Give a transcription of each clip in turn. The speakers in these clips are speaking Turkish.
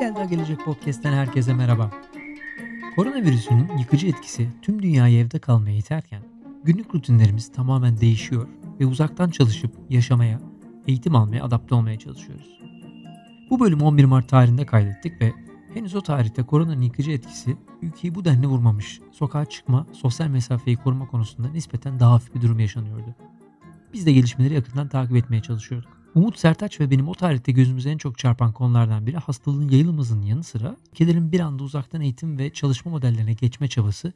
Geldi Gelecek Podcast'ten herkese merhaba. Koronavirüsünün yıkıcı etkisi tüm dünyayı evde kalmaya iterken günlük rutinlerimiz tamamen değişiyor ve uzaktan çalışıp yaşamaya, eğitim almaya adapte olmaya çalışıyoruz. Bu bölümü 11 Mart tarihinde kaydettik ve henüz o tarihte koronanın yıkıcı etkisi ülkeyi bu denli vurmamış, sokağa çıkma, sosyal mesafeyi koruma konusunda nispeten daha hafif bir durum yaşanıyordu. Biz de gelişmeleri yakından takip etmeye çalışıyorduk. Umut Sertaç ve benim o tarihte gözümüze en çok çarpan konulardan biri hastalığın yayılmasının yanı sıra ülkelerin bir anda uzaktan eğitim ve çalışma modellerine geçme çabası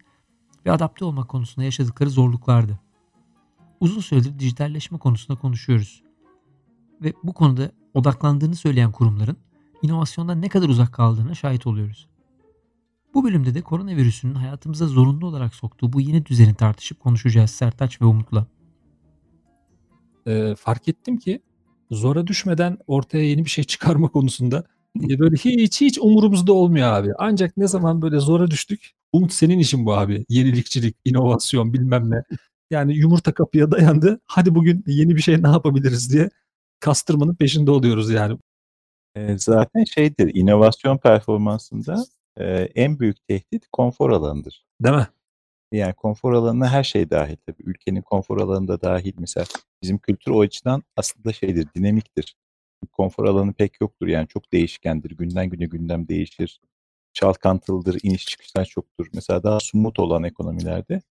ve adapte olmak konusunda yaşadıkları zorluklardı. Uzun süredir dijitalleşme konusunda konuşuyoruz. Ve bu konuda odaklandığını söyleyen kurumların inovasyondan ne kadar uzak kaldığına şahit oluyoruz. Bu bölümde de koronavirüsünün hayatımıza zorunlu olarak soktuğu bu yeni düzeni tartışıp konuşacağız Sertaç ve Umut'la. Ee, fark ettim ki zora düşmeden ortaya yeni bir şey çıkarma konusunda e, böyle hiç hiç umurumuzda olmuyor abi. Ancak ne zaman böyle zora düştük Umut senin işin bu abi. Yenilikçilik, inovasyon bilmem ne. Yani yumurta kapıya dayandı. Hadi bugün yeni bir şey ne yapabiliriz diye kastırmanın peşinde oluyoruz yani. E, zaten şeydir, inovasyon performansında e, en büyük tehdit konfor alanıdır. Değil mi? Yani konfor alanına her şey dahil tabii. Ülkenin konfor alanı da dahil. Mesela bizim kültür o açıdan aslında şeydir, dinamiktir. Konfor alanı pek yoktur yani çok değişkendir. Günden güne gündem değişir. Çalkantılıdır, iniş çıkışlar çoktur. Mesela daha sumut olan ekonomilerde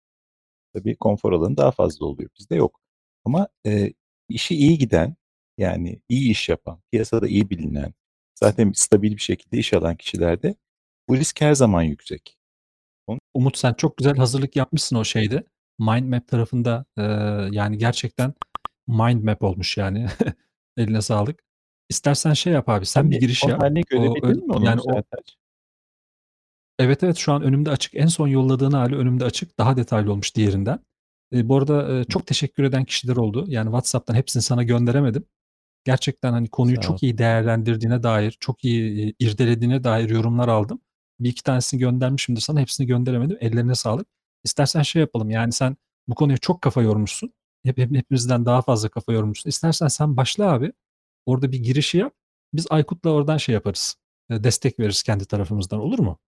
tabii konfor alanı daha fazla oluyor. Bizde yok. Ama e, işi iyi giden, yani iyi iş yapan, piyasada iyi bilinen, zaten stabil bir şekilde iş alan kişilerde bu risk her zaman yüksek. Umut sen çok güzel hazırlık yapmışsın o şeyde. Mind map tarafında e, yani gerçekten mind map olmuş yani. Eline sağlık. İstersen şey yap abi sen Tabii, bir giriş o yap. haline görebildin mi onu yani o, Evet evet şu an önümde açık. En son yolladığın hali önümde açık. Daha detaylı olmuş diğerinden. E, bu arada e, çok teşekkür eden kişiler oldu. Yani WhatsApp'tan hepsini sana gönderemedim. Gerçekten hani konuyu Sağ ol. çok iyi değerlendirdiğine dair, çok iyi e, irdelediğine dair yorumlar aldım. Bir iki tanesini göndermişimdir sana. Hepsini gönderemedim. Ellerine sağlık. İstersen şey yapalım. Yani sen bu konuya çok kafa yormuşsun. Hep, hep hepimizden daha fazla kafa yormuşsun. İstersen sen başla abi. Orada bir girişi yap. Biz Aykut'la oradan şey yaparız. E, destek veririz kendi tarafımızdan. Olur mu?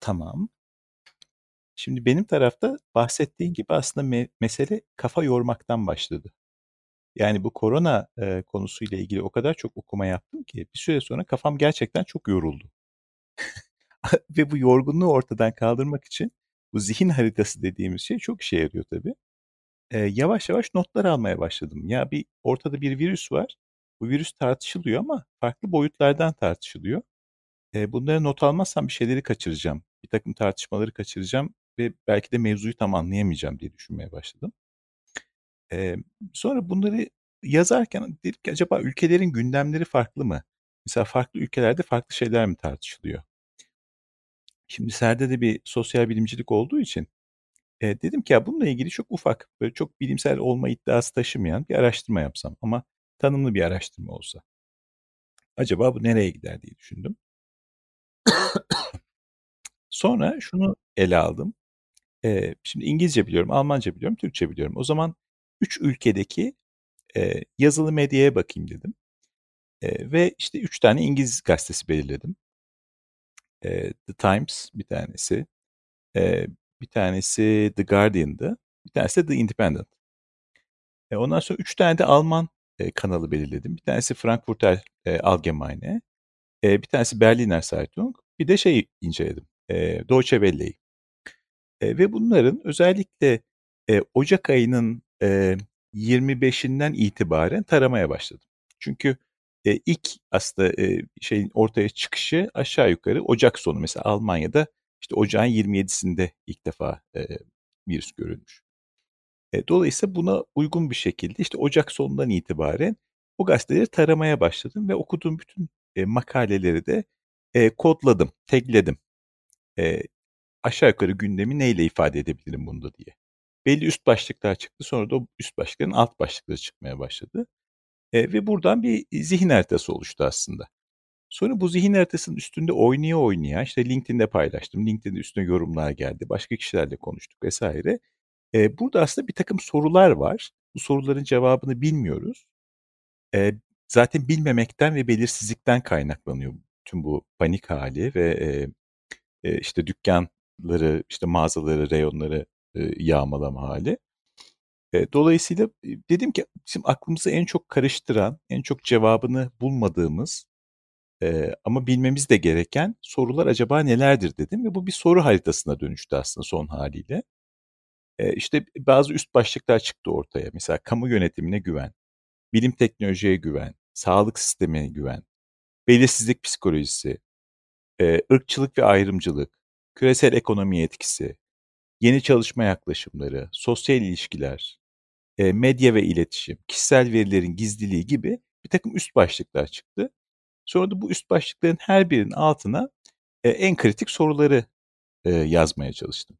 Tamam. Şimdi benim tarafta bahsettiğin gibi aslında me- mesele kafa yormaktan başladı. Yani bu korona e, konusuyla ilgili o kadar çok okuma yaptım ki bir süre sonra kafam gerçekten çok yoruldu. Ve bu yorgunluğu ortadan kaldırmak için bu zihin haritası dediğimiz şey çok işe yarıyor tabii. E, yavaş yavaş notlar almaya başladım. Ya bir ortada bir virüs var. Bu virüs tartışılıyor ama farklı boyutlardan tartışılıyor. E, bunları not almazsam bir şeyleri kaçıracağım. Bir takım tartışmaları kaçıracağım ve belki de mevzuyu tam anlayamayacağım diye düşünmeye başladım. E, sonra bunları yazarken dedik ki acaba ülkelerin gündemleri farklı mı? Mesela farklı ülkelerde farklı şeyler mi tartışılıyor? Şimdi Serde de bir sosyal bilimcilik olduğu için e, dedim ki ya bununla ilgili çok ufak, böyle çok bilimsel olma iddiası taşımayan bir araştırma yapsam ama tanımlı bir araştırma olsa. Acaba bu nereye gider diye düşündüm. Sonra şunu ele aldım. E, şimdi İngilizce biliyorum, Almanca biliyorum, Türkçe biliyorum. O zaman üç ülkedeki e, yazılı medyaya bakayım dedim. E, ve işte üç tane İngiliz gazetesi belirledim. E, The Times bir tanesi, e, bir tanesi The Guardian'dı, bir tanesi de The Independent. E, ondan sonra üç tane de Alman e, kanalı belirledim. Bir tanesi Frankfurter e, Allgemeine, e, bir tanesi Berliner Zeitung, bir de şey inceledim, e, Deutsche Welle'yi. E, ve bunların özellikle e, Ocak ayının e, 25'inden itibaren taramaya başladım. Çünkü e, ilk aslında e, şeyin ortaya çıkışı aşağı yukarı Ocak sonu. Mesela Almanya'da işte Ocağın 27'sinde ilk defa e, virüs görülmüş. E, dolayısıyla buna uygun bir şekilde işte Ocak sonundan itibaren o gazeteleri taramaya başladım ve okuduğum bütün e, makaleleri de e, kodladım, tagledim. E, aşağı yukarı gündemi neyle ifade edebilirim bunda diye. Belli üst başlıklar çıktı. Sonra da o üst başlıkların alt başlıkları çıkmaya başladı. E, ve buradan bir zihin haritası oluştu aslında. Sonra bu zihin haritasının üstünde oynaya oynaya işte LinkedIn'de paylaştım. LinkedIn'de üstüne yorumlar geldi. Başka kişilerle konuştuk vesaire. E, burada aslında bir takım sorular var. Bu soruların cevabını bilmiyoruz. e, zaten bilmemekten ve belirsizlikten kaynaklanıyor tüm bu panik hali ve e, e, işte dükkanları, işte mağazaları, reyonları e, yağmalama hali. Dolayısıyla dedim ki bizim aklımızı en çok karıştıran, en çok cevabını bulmadığımız ama bilmemiz de gereken sorular acaba nelerdir dedim ve bu bir soru haritasına dönüştü aslında son haliyle. E, işte bazı üst başlıklar çıktı ortaya. Mesela kamu yönetimine güven, bilim teknolojiye güven, sağlık sistemine güven, belirsizlik psikolojisi, ırkçılık ve ayrımcılık, küresel ekonomi etkisi, yeni çalışma yaklaşımları, sosyal ilişkiler, e, medya ve iletişim, kişisel verilerin gizliliği gibi bir takım üst başlıklar çıktı. Sonra da bu üst başlıkların her birinin altına e, en kritik soruları e, yazmaya çalıştım.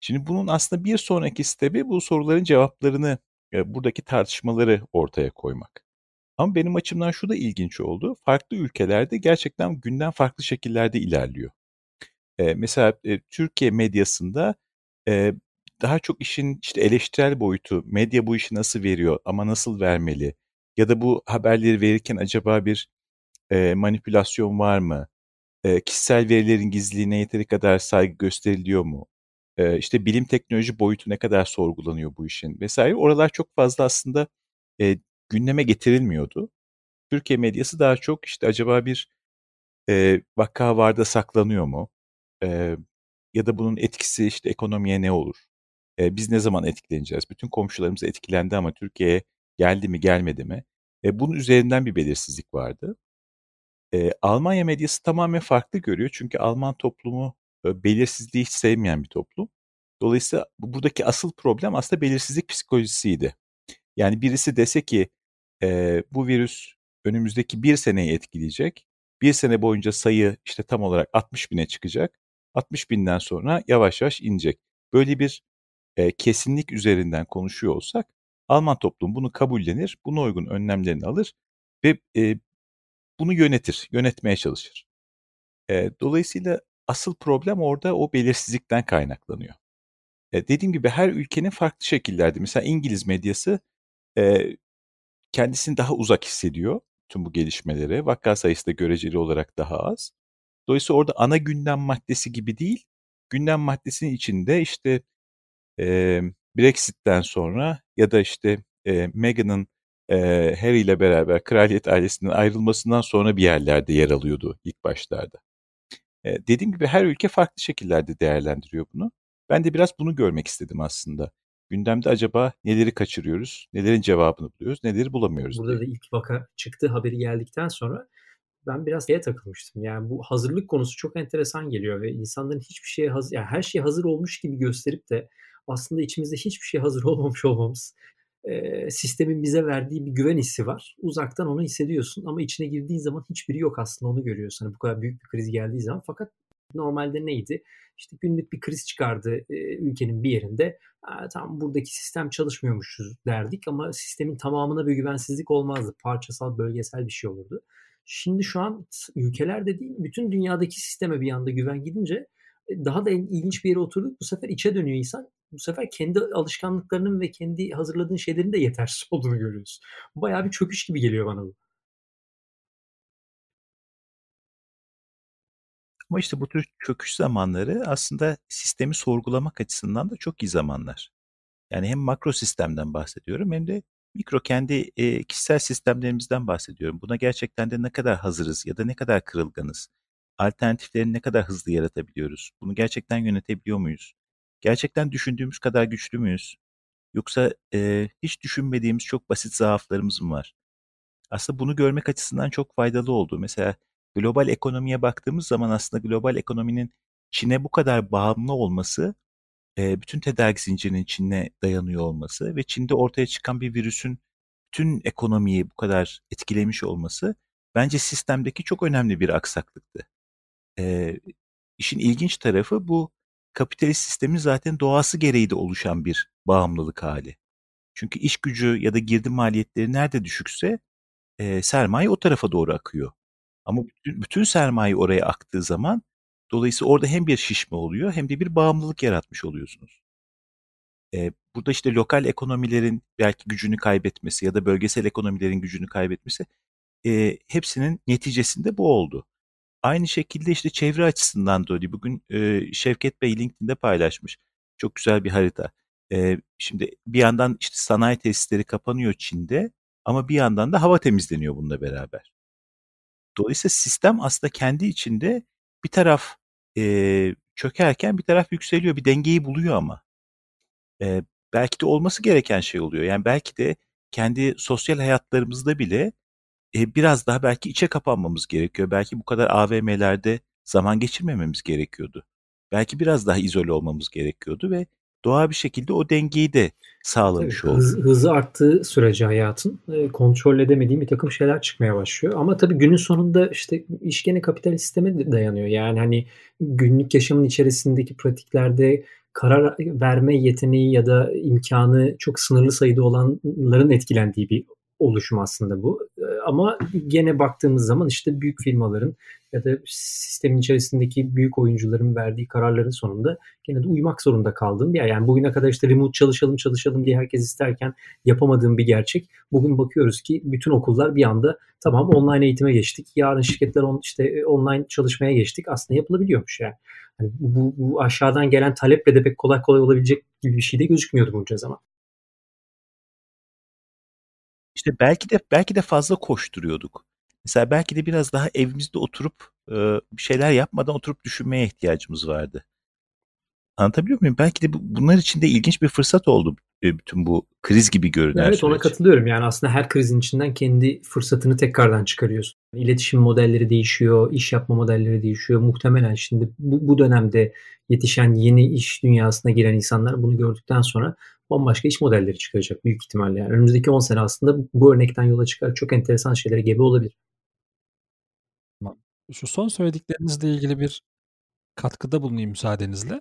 Şimdi bunun aslında bir sonraki stebi bu soruların cevaplarını, buradaki tartışmaları ortaya koymak. Ama benim açımdan şu da ilginç oldu. Farklı ülkelerde gerçekten günden farklı şekillerde ilerliyor. Mesela Türkiye medyasında e, daha çok işin işte eleştirel boyutu, medya bu işi nasıl veriyor ama nasıl vermeli? Ya da bu haberleri verirken acaba bir e, manipülasyon var mı? E, kişisel verilerin gizliliğine yeteri kadar saygı gösteriliyor mu? E, işte bilim teknoloji boyutu ne kadar sorgulanıyor bu işin vesaire. Oralar çok fazla aslında e, gündeme getirilmiyordu. Türkiye medyası daha çok işte acaba bir e, vaka var da saklanıyor mu? E, ya da bunun etkisi işte ekonomiye ne olur? E, biz ne zaman etkileneceğiz? Bütün komşularımız etkilendi ama Türkiye'ye geldi mi gelmedi mi? E, bunun üzerinden bir belirsizlik vardı. E, Almanya medyası tamamen farklı görüyor. Çünkü Alman toplumu e, belirsizliği hiç sevmeyen bir toplum. Dolayısıyla buradaki asıl problem aslında belirsizlik psikolojisiydi. Yani birisi dese ki e, bu virüs önümüzdeki bir seneyi etkileyecek. Bir sene boyunca sayı işte tam olarak 60 bine çıkacak. 60 binden sonra yavaş yavaş inecek. Böyle bir e, kesinlik üzerinden konuşuyor olsak Alman toplum bunu kabullenir, buna uygun önlemlerini alır ve e, bunu yönetir, yönetmeye çalışır. E, dolayısıyla asıl problem orada o belirsizlikten kaynaklanıyor. E, dediğim gibi her ülkenin farklı şekillerde. Mesela İngiliz medyası e, kendisini daha uzak hissediyor tüm bu gelişmelere. Vaka sayısı da göreceli olarak daha az. Dolayısıyla orada ana gündem maddesi gibi değil, gündem maddesinin içinde işte e, Brexit'ten sonra ya da işte e, Meghan'ın e, Harry ile beraber kraliyet ailesinden ayrılmasından sonra bir yerlerde yer alıyordu ilk başlarda. E, dediğim gibi her ülke farklı şekillerde değerlendiriyor bunu. Ben de biraz bunu görmek istedim aslında. Gündemde acaba neleri kaçırıyoruz, nelerin cevabını buluyoruz, neleri bulamıyoruz Burada diye. da ilk vaka çıktı haberi geldikten sonra ben biraz şeye takılmıştım. Yani bu hazırlık konusu çok enteresan geliyor ve insanların hiçbir şeye hazır, yani her şey hazır olmuş gibi gösterip de aslında içimizde hiçbir şey hazır olmamış olmamız e, sistemin bize verdiği bir güven hissi var. Uzaktan onu hissediyorsun ama içine girdiğin zaman hiçbiri yok aslında onu görüyorsun. Hani bu kadar büyük bir kriz geldiği zaman fakat normalde neydi? İşte günlük bir kriz çıkardı e, ülkenin bir yerinde. Tam buradaki sistem çalışmıyormuşuz derdik ama sistemin tamamına bir güvensizlik olmazdı. Parçasal, bölgesel bir şey olurdu. Şimdi şu an ülkeler değil, bütün dünyadaki sisteme bir anda güven gidince daha da ilginç bir yere oturduk. Bu sefer içe dönüyor insan bu sefer kendi alışkanlıklarının ve kendi hazırladığın şeylerin de yetersiz olduğunu görüyoruz. Bayağı bir çöküş gibi geliyor bana bu. Ama işte bu tür çöküş zamanları aslında sistemi sorgulamak açısından da çok iyi zamanlar. Yani hem makro sistemden bahsediyorum hem de mikro kendi e, kişisel sistemlerimizden bahsediyorum. Buna gerçekten de ne kadar hazırız ya da ne kadar kırılganız? Alternatifleri ne kadar hızlı yaratabiliyoruz? Bunu gerçekten yönetebiliyor muyuz? Gerçekten düşündüğümüz kadar güçlü müyüz? Yoksa e, hiç düşünmediğimiz çok basit zaaflarımız mı var? Aslında bunu görmek açısından çok faydalı oldu. Mesela global ekonomiye baktığımız zaman aslında global ekonominin Çin'e bu kadar bağımlı olması, bütün tedarik zincirinin Çin'e dayanıyor olması ve Çin'de ortaya çıkan bir virüsün bütün ekonomiyi bu kadar etkilemiş olması bence sistemdeki çok önemli bir aksaklıktı. E, işin ilginç tarafı bu kapitalist sistemin zaten doğası gereği de oluşan bir bağımlılık hali. Çünkü iş gücü ya da girdi maliyetleri nerede düşükse e, sermaye o tarafa doğru akıyor. Ama bütün, bütün sermaye oraya aktığı zaman dolayısıyla orada hem bir şişme oluyor hem de bir bağımlılık yaratmış oluyorsunuz. E, burada işte lokal ekonomilerin belki gücünü kaybetmesi ya da bölgesel ekonomilerin gücünü kaybetmesi e, hepsinin neticesinde bu oldu. Aynı şekilde işte çevre açısından da öyle. Bugün e, Şevket Bey LinkedIn'de paylaşmış. Çok güzel bir harita. E, şimdi bir yandan işte sanayi tesisleri kapanıyor Çin'de ama bir yandan da hava temizleniyor bununla beraber. Dolayısıyla sistem aslında kendi içinde bir taraf e, çökerken bir taraf yükseliyor. Bir dengeyi buluyor ama. E, belki de olması gereken şey oluyor. Yani belki de kendi sosyal hayatlarımızda bile e, biraz daha belki içe kapanmamız gerekiyor. Belki bu kadar AVM'lerde zaman geçirmememiz gerekiyordu. Belki biraz daha izole olmamız gerekiyordu ve doğal bir şekilde o dengeyi de sağlamış oldu. Hız, hızı arttığı sürece hayatın e, kontrol edemediğim bir takım şeyler çıkmaya başlıyor. Ama tabii günün sonunda işte iş gene kapitalist sisteme dayanıyor. Yani hani günlük yaşamın içerisindeki pratiklerde karar verme yeteneği ya da imkanı çok sınırlı sayıda olanların etkilendiği bir oluşum aslında bu. Ee, ama gene baktığımız zaman işte büyük firmaların ya da sistemin içerisindeki büyük oyuncuların verdiği kararların sonunda gene de uymak zorunda kaldığım bir yer. Yani bugüne kadar işte remote çalışalım çalışalım diye herkes isterken yapamadığım bir gerçek. Bugün bakıyoruz ki bütün okullar bir anda tamam online eğitime geçtik. Yarın şirketler on, işte e, online çalışmaya geçtik. Aslında yapılabiliyormuş yani. yani bu, bu aşağıdan gelen taleple de pek kolay kolay olabilecek gibi bir şey de gözükmüyordu bunca zaman. İşte belki de belki de fazla koşturuyorduk. Mesela belki de biraz daha evimizde oturup bir şeyler yapmadan oturup düşünmeye ihtiyacımız vardı. Anlatabiliyor muyum? Belki de bu, bunlar için de ilginç bir fırsat oldu e, bütün bu kriz gibi görünen Evet süreç. ona katılıyorum. Yani aslında her krizin içinden kendi fırsatını tekrardan çıkarıyorsun. İletişim modelleri değişiyor, iş yapma modelleri değişiyor. Muhtemelen şimdi bu, bu dönemde yetişen yeni iş dünyasına giren insanlar bunu gördükten sonra bambaşka iş modelleri çıkacak büyük ihtimalle. Yani önümüzdeki 10 sene aslında bu örnekten yola çıkar çok enteresan şeylere gebe olabilir. Şu son söylediklerinizle ilgili bir katkıda bulunayım müsaadenizle.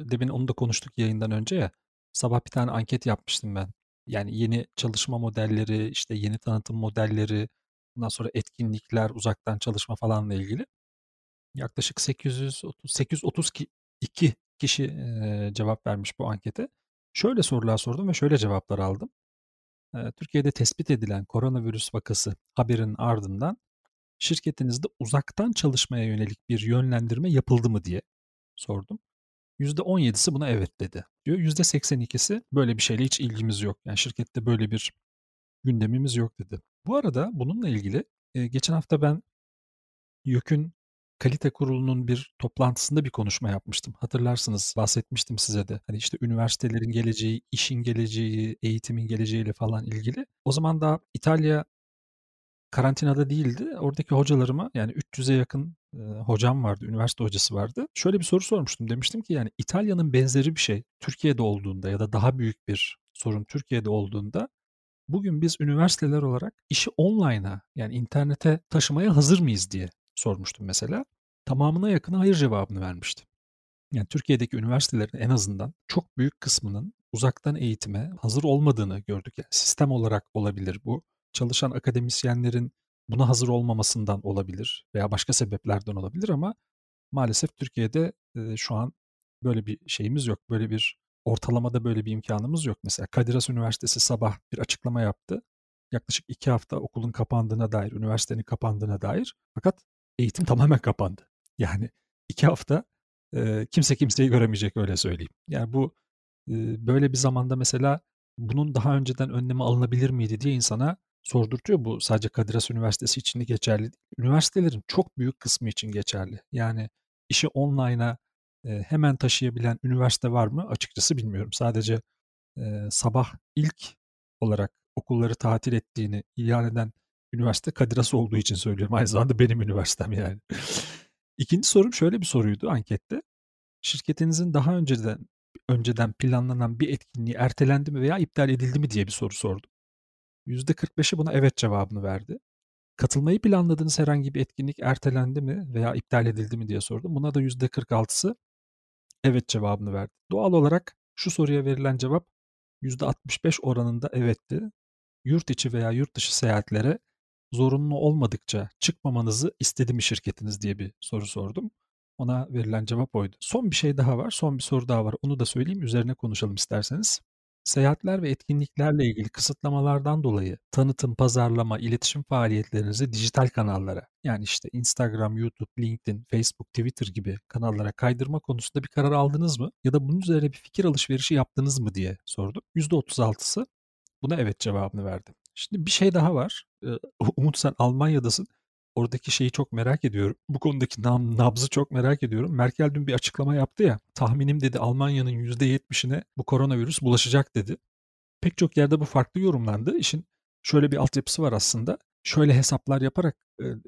Demin onu da konuştuk yayından önce ya. Sabah bir tane anket yapmıştım ben. Yani yeni çalışma modelleri, işte yeni tanıtım modelleri, bundan sonra etkinlikler, uzaktan çalışma falanla ilgili. Yaklaşık 830 832 kişi cevap vermiş bu ankete. Şöyle sorular sordum ve şöyle cevaplar aldım. Türkiye'de tespit edilen koronavirüs vakası haberin ardından şirketinizde uzaktan çalışmaya yönelik bir yönlendirme yapıldı mı diye sordum. %17'si buna evet dedi diyor. %82'si böyle bir şeyle hiç ilgimiz yok. Yani şirkette böyle bir gündemimiz yok dedi. Bu arada bununla ilgili geçen hafta ben YÖK'ün kalite kurulunun bir toplantısında bir konuşma yapmıştım. Hatırlarsınız bahsetmiştim size de. Hani işte üniversitelerin geleceği, işin geleceği, eğitimin geleceğiyle falan ilgili. O zaman da İtalya karantinada değildi. Oradaki hocalarıma yani 300'e yakın e, hocam vardı, üniversite hocası vardı. Şöyle bir soru sormuştum. Demiştim ki yani İtalya'nın benzeri bir şey Türkiye'de olduğunda ya da daha büyük bir sorun Türkiye'de olduğunda bugün biz üniversiteler olarak işi online'a yani internete taşımaya hazır mıyız diye sormuştum mesela. Tamamına yakını hayır cevabını vermişti. Yani Türkiye'deki üniversitelerin en azından çok büyük kısmının uzaktan eğitime hazır olmadığını gördük. Yani sistem olarak olabilir bu. Çalışan akademisyenlerin buna hazır olmamasından olabilir veya başka sebeplerden olabilir ama maalesef Türkiye'de e, şu an böyle bir şeyimiz yok. Böyle bir ortalamada böyle bir imkanımız yok. Mesela Kadir Has Üniversitesi sabah bir açıklama yaptı. Yaklaşık iki hafta okulun kapandığına dair, üniversitenin kapandığına dair. Fakat eğitim tamamen kapandı. Yani iki hafta e, kimse kimseyi göremeyecek öyle söyleyeyim. Yani bu e, böyle bir zamanda mesela bunun daha önceden önlemi alınabilir miydi diye insana sordurtuyor. Bu sadece Kadir Has Üniversitesi için de geçerli. Üniversitelerin çok büyük kısmı için geçerli. Yani işi online'a e, hemen taşıyabilen üniversite var mı? Açıkçası bilmiyorum. Sadece e, sabah ilk olarak okulları tatil ettiğini ilan eden üniversite Kadir Has olduğu için söylüyorum. Aynı zamanda benim üniversitem yani. İkinci sorum şöyle bir soruydu ankette. Şirketinizin daha önceden önceden planlanan bir etkinliği ertelendi mi veya iptal edildi mi diye bir soru sordum. %45'i buna evet cevabını verdi. Katılmayı planladığınız herhangi bir etkinlik ertelendi mi veya iptal edildi mi diye sordum. Buna da %46'sı evet cevabını verdi. Doğal olarak şu soruya verilen cevap %65 oranında evetti. Yurt içi veya yurt dışı seyahatlere zorunlu olmadıkça çıkmamanızı istedi mi şirketiniz diye bir soru sordum. Ona verilen cevap oydu. Son bir şey daha var. Son bir soru daha var. Onu da söyleyeyim. Üzerine konuşalım isterseniz. Seyahatler ve etkinliklerle ilgili kısıtlamalardan dolayı tanıtım, pazarlama, iletişim faaliyetlerinizi dijital kanallara yani işte Instagram, YouTube, LinkedIn, Facebook, Twitter gibi kanallara kaydırma konusunda bir karar aldınız mı? Ya da bunun üzerine bir fikir alışverişi yaptınız mı diye sordum. %36'sı buna evet cevabını verdi. Şimdi bir şey daha var. Umut sen Almanya'dasın. Oradaki şeyi çok merak ediyorum. Bu konudaki nabzı çok merak ediyorum. Merkel dün bir açıklama yaptı ya. Tahminim dedi Almanya'nın %70'ine bu koronavirüs bulaşacak dedi. Pek çok yerde bu farklı yorumlandı. İşin şöyle bir altyapısı var aslında. Şöyle hesaplar yaparak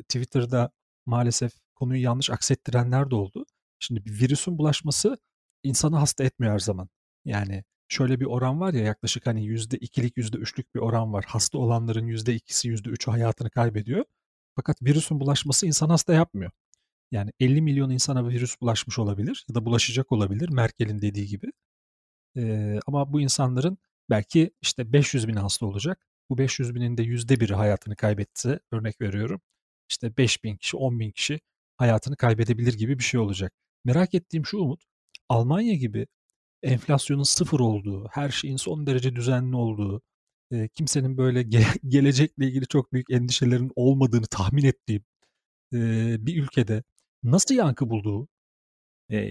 Twitter'da maalesef konuyu yanlış aksettirenler de oldu. Şimdi bir virüsün bulaşması insanı hasta etmiyor her zaman. Yani şöyle bir oran var ya yaklaşık hani %2'lik %3'lük bir oran var. Hasta olanların %2'si %3'ü hayatını kaybediyor. Fakat virüsün bulaşması insan hasta yapmıyor. Yani 50 milyon insana virüs bulaşmış olabilir ya da bulaşacak olabilir Merkel'in dediği gibi. Ee, ama bu insanların belki işte 500 bin hasta olacak. Bu 500 binin de yüzde biri hayatını kaybetse örnek veriyorum. İşte 5 bin kişi 10 bin kişi hayatını kaybedebilir gibi bir şey olacak. Merak ettiğim şu Umut, Almanya gibi enflasyonun sıfır olduğu, her şeyin son derece düzenli olduğu, e, kimsenin böyle ge- gelecekle ilgili çok büyük endişelerin olmadığını tahmin ettiğim e, bir ülkede nasıl yankı bulduğu?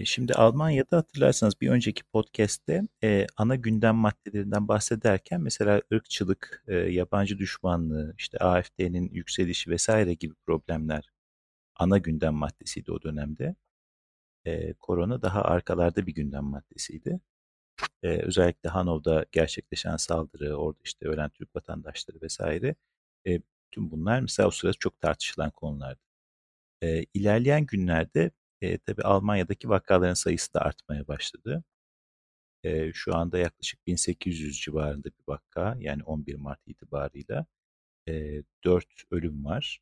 Şimdi Almanya'da hatırlarsanız bir önceki podcast'te e, ana gündem maddelerinden bahsederken mesela ırkçılık, e, yabancı düşmanlığı, işte AFD'nin yükselişi vesaire gibi problemler ana gündem maddesiydi o dönemde. E, korona daha arkalarda bir gündem maddesiydi. E, özellikle Hanov'da gerçekleşen saldırı, orada işte ölen Türk vatandaşları vesaire. E, tüm bunlar mesela o sırada çok tartışılan konulardı. E, ilerleyen günlerde e, tabii Almanya'daki vakaların sayısı da artmaya başladı. E, şu anda yaklaşık 1800 civarında bir vaka yani 11 Mart itibarıyla e, 4 ölüm var.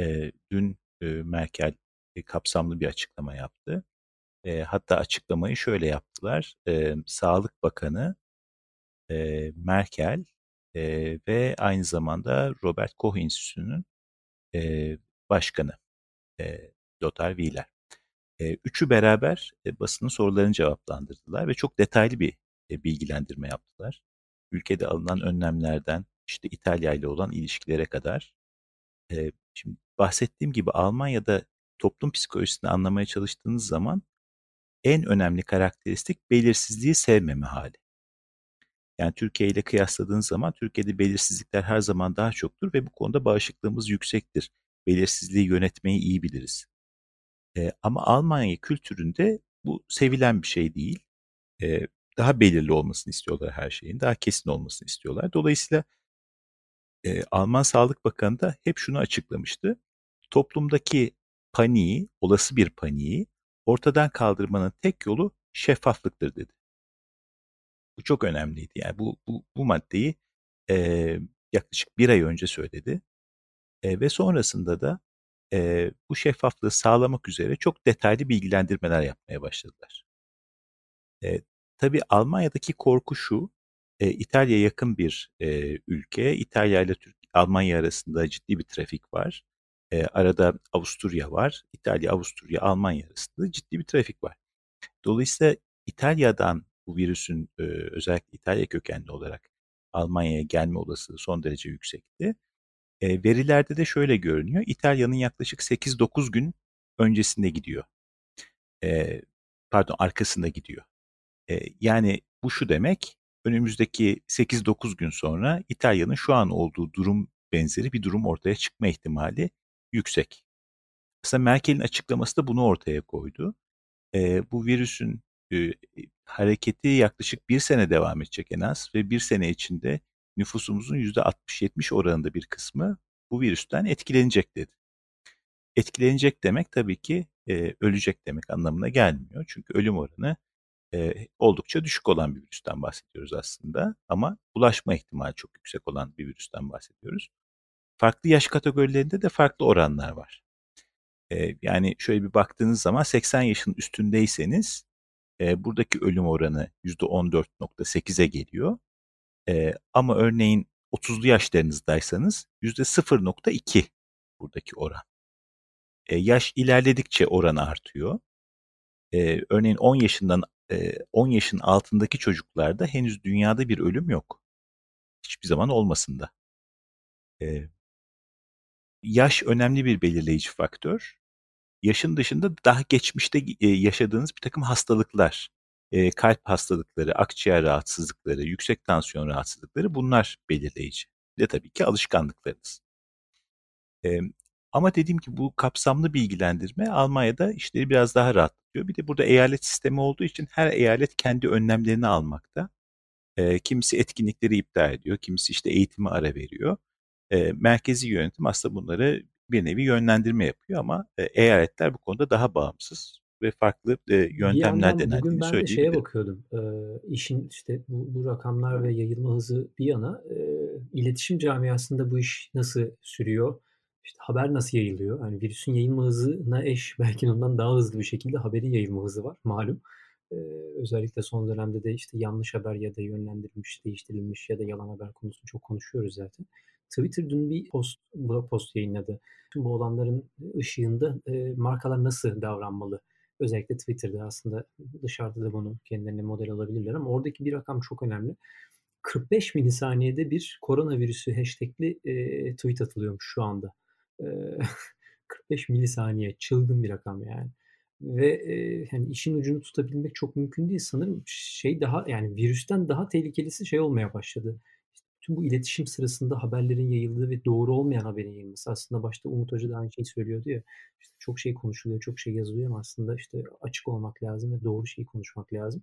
E, dün e, Merkel kapsamlı bir açıklama yaptı. E, hatta açıklamayı şöyle yaptılar. E, Sağlık Bakanı e, Merkel e, ve aynı zamanda Robert Koch Enstitüsü'nün e, başkanı e, Lothar Wieler. E, üçü beraber e, basının sorularını cevaplandırdılar ve çok detaylı bir e, bilgilendirme yaptılar. Ülkede alınan önlemlerden işte İtalya ile olan ilişkilere kadar. E, şimdi bahsettiğim gibi Almanya'da toplum psikolojisini anlamaya çalıştığınız zaman en önemli karakteristik belirsizliği sevmeme hali. Yani Türkiye ile kıyasladığınız zaman Türkiye'de belirsizlikler her zaman daha çoktur ve bu konuda bağışıklığımız yüksektir. Belirsizliği yönetmeyi iyi biliriz. E, ama Almanya kültüründe bu sevilen bir şey değil. E, daha belirli olmasını istiyorlar her şeyin, daha kesin olmasını istiyorlar. Dolayısıyla e, Alman Sağlık Bakanı da hep şunu açıklamıştı. Toplumdaki paniği, olası bir paniği ortadan kaldırmanın tek yolu şeffaflıktır dedi. Bu çok önemliydi. Yani bu, bu, bu maddeyi e, yaklaşık bir ay önce söyledi. E, ve sonrasında da e, bu şeffaflığı sağlamak üzere çok detaylı bilgilendirmeler yapmaya başladılar. E, tabii Almanya'daki korku şu, e, İtalya yakın bir e, ülke. İtalya ile Türk Almanya arasında ciddi bir trafik var. E, arada Avusturya var. İtalya, Avusturya, Almanya arasında ciddi bir trafik var. Dolayısıyla İtalya'dan bu virüsün e, özellikle İtalya kökenli olarak Almanya'ya gelme olasılığı son derece yüksekti. E, verilerde de şöyle görünüyor. İtalya'nın yaklaşık 8-9 gün öncesinde gidiyor. E, pardon arkasında gidiyor. E, yani bu şu demek önümüzdeki 8-9 gün sonra İtalya'nın şu an olduğu durum benzeri bir durum ortaya çıkma ihtimali yüksek. Aslında Merkel'in açıklaması da bunu ortaya koydu. E, bu virüsün e, hareketi yaklaşık bir sene devam edecek en az ve bir sene içinde nüfusumuzun %60-70 oranında bir kısmı bu virüsten etkilenecek dedi. Etkilenecek demek tabii ki e, ölecek demek anlamına gelmiyor. Çünkü ölüm oranı e, oldukça düşük olan bir virüsten bahsediyoruz aslında. Ama bulaşma ihtimali çok yüksek olan bir virüsten bahsediyoruz. Farklı yaş kategorilerinde de farklı oranlar var. Yani şöyle bir baktığınız zaman 80 yaşın üstündeyseniz e, buradaki ölüm oranı %14.8'e geliyor. Ama örneğin 30'lu yaşlarınızdaysanız %0.2 buradaki oran. Yaş ilerledikçe oran artıyor. örneğin 10 yaşından e, 10 yaşın altındaki çocuklarda henüz dünyada bir ölüm yok. Hiçbir zaman olmasın da. E, yaş önemli bir belirleyici faktör. Yaşın dışında daha geçmişte e, yaşadığınız bir takım hastalıklar, e, kalp hastalıkları, akciğer rahatsızlıkları, yüksek tansiyon rahatsızlıkları bunlar belirleyici. Ve tabii ki alışkanlıklarınız. Ama dediğim ki bu kapsamlı bilgilendirme Almanya'da işleri biraz daha rahatlatıyor. Bir de burada eyalet sistemi olduğu için her eyalet kendi önlemlerini almakta. Kimisi etkinlikleri iptal ediyor, kimisi işte eğitimi ara veriyor. E, merkezi yönetim aslında bunları bir nevi yönlendirme yapıyor ama e, eyaletler bu konuda daha bağımsız ve farklı e, yöntemler denendiğini bugün ben de şeye söyleyebilirim. bakıyordum. E, işin işte bu, bu rakamlar ve yayılma hızı bir yana e, iletişim camiasında bu iş nasıl sürüyor? İşte haber nasıl yayılıyor? Yani virüsün yayılma hızına eş belki ondan daha hızlı bir şekilde haberin yayılma hızı var malum. Ee, özellikle son dönemde de işte yanlış haber ya da yönlendirilmiş, değiştirilmiş ya da yalan haber konusunu çok konuşuyoruz zaten. Twitter dün bir post, post yayınladı. Tüm bu olanların ışığında e, markalar nasıl davranmalı? Özellikle Twitter'da aslında dışarıda da bunu kendilerine model alabilirler ama oradaki bir rakam çok önemli. 45 milisaniyede bir koronavirüsü hashtagli e, tweet atılıyormuş şu anda. E, 45 milisaniye çılgın bir rakam yani. Ve e, hani işin ucunu tutabilmek çok mümkün değil. Sanırım şey daha yani virüsten daha tehlikelisi şey olmaya başladı. Tüm bu iletişim sırasında haberlerin yayıldığı ve doğru olmayan haberin yayılması. Aslında başta Umut Hoca da aynı şeyi söylüyordu ya. İşte çok şey konuşuluyor, çok şey yazılıyor ama aslında işte açık olmak lazım ve doğru şeyi konuşmak lazım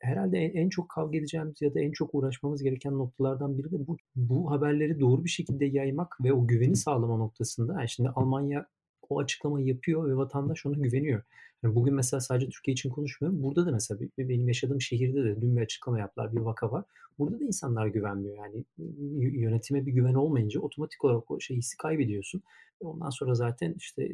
herhalde en, en çok kavga edeceğimiz ya da en çok uğraşmamız gereken noktalardan biri de bu. Bu haberleri doğru bir şekilde yaymak ve o güveni sağlama noktasında. Yani şimdi Almanya o açıklamayı yapıyor ve vatandaş ona güveniyor. Yani bugün mesela sadece Türkiye için konuşmuyorum. Burada da mesela benim yaşadığım şehirde de dün bir açıklama yaptılar, bir vaka var. Burada da insanlar güvenmiyor. Yani yönetime bir güven olmayınca otomatik olarak o şey hissi kaybediyorsun. Ondan sonra zaten işte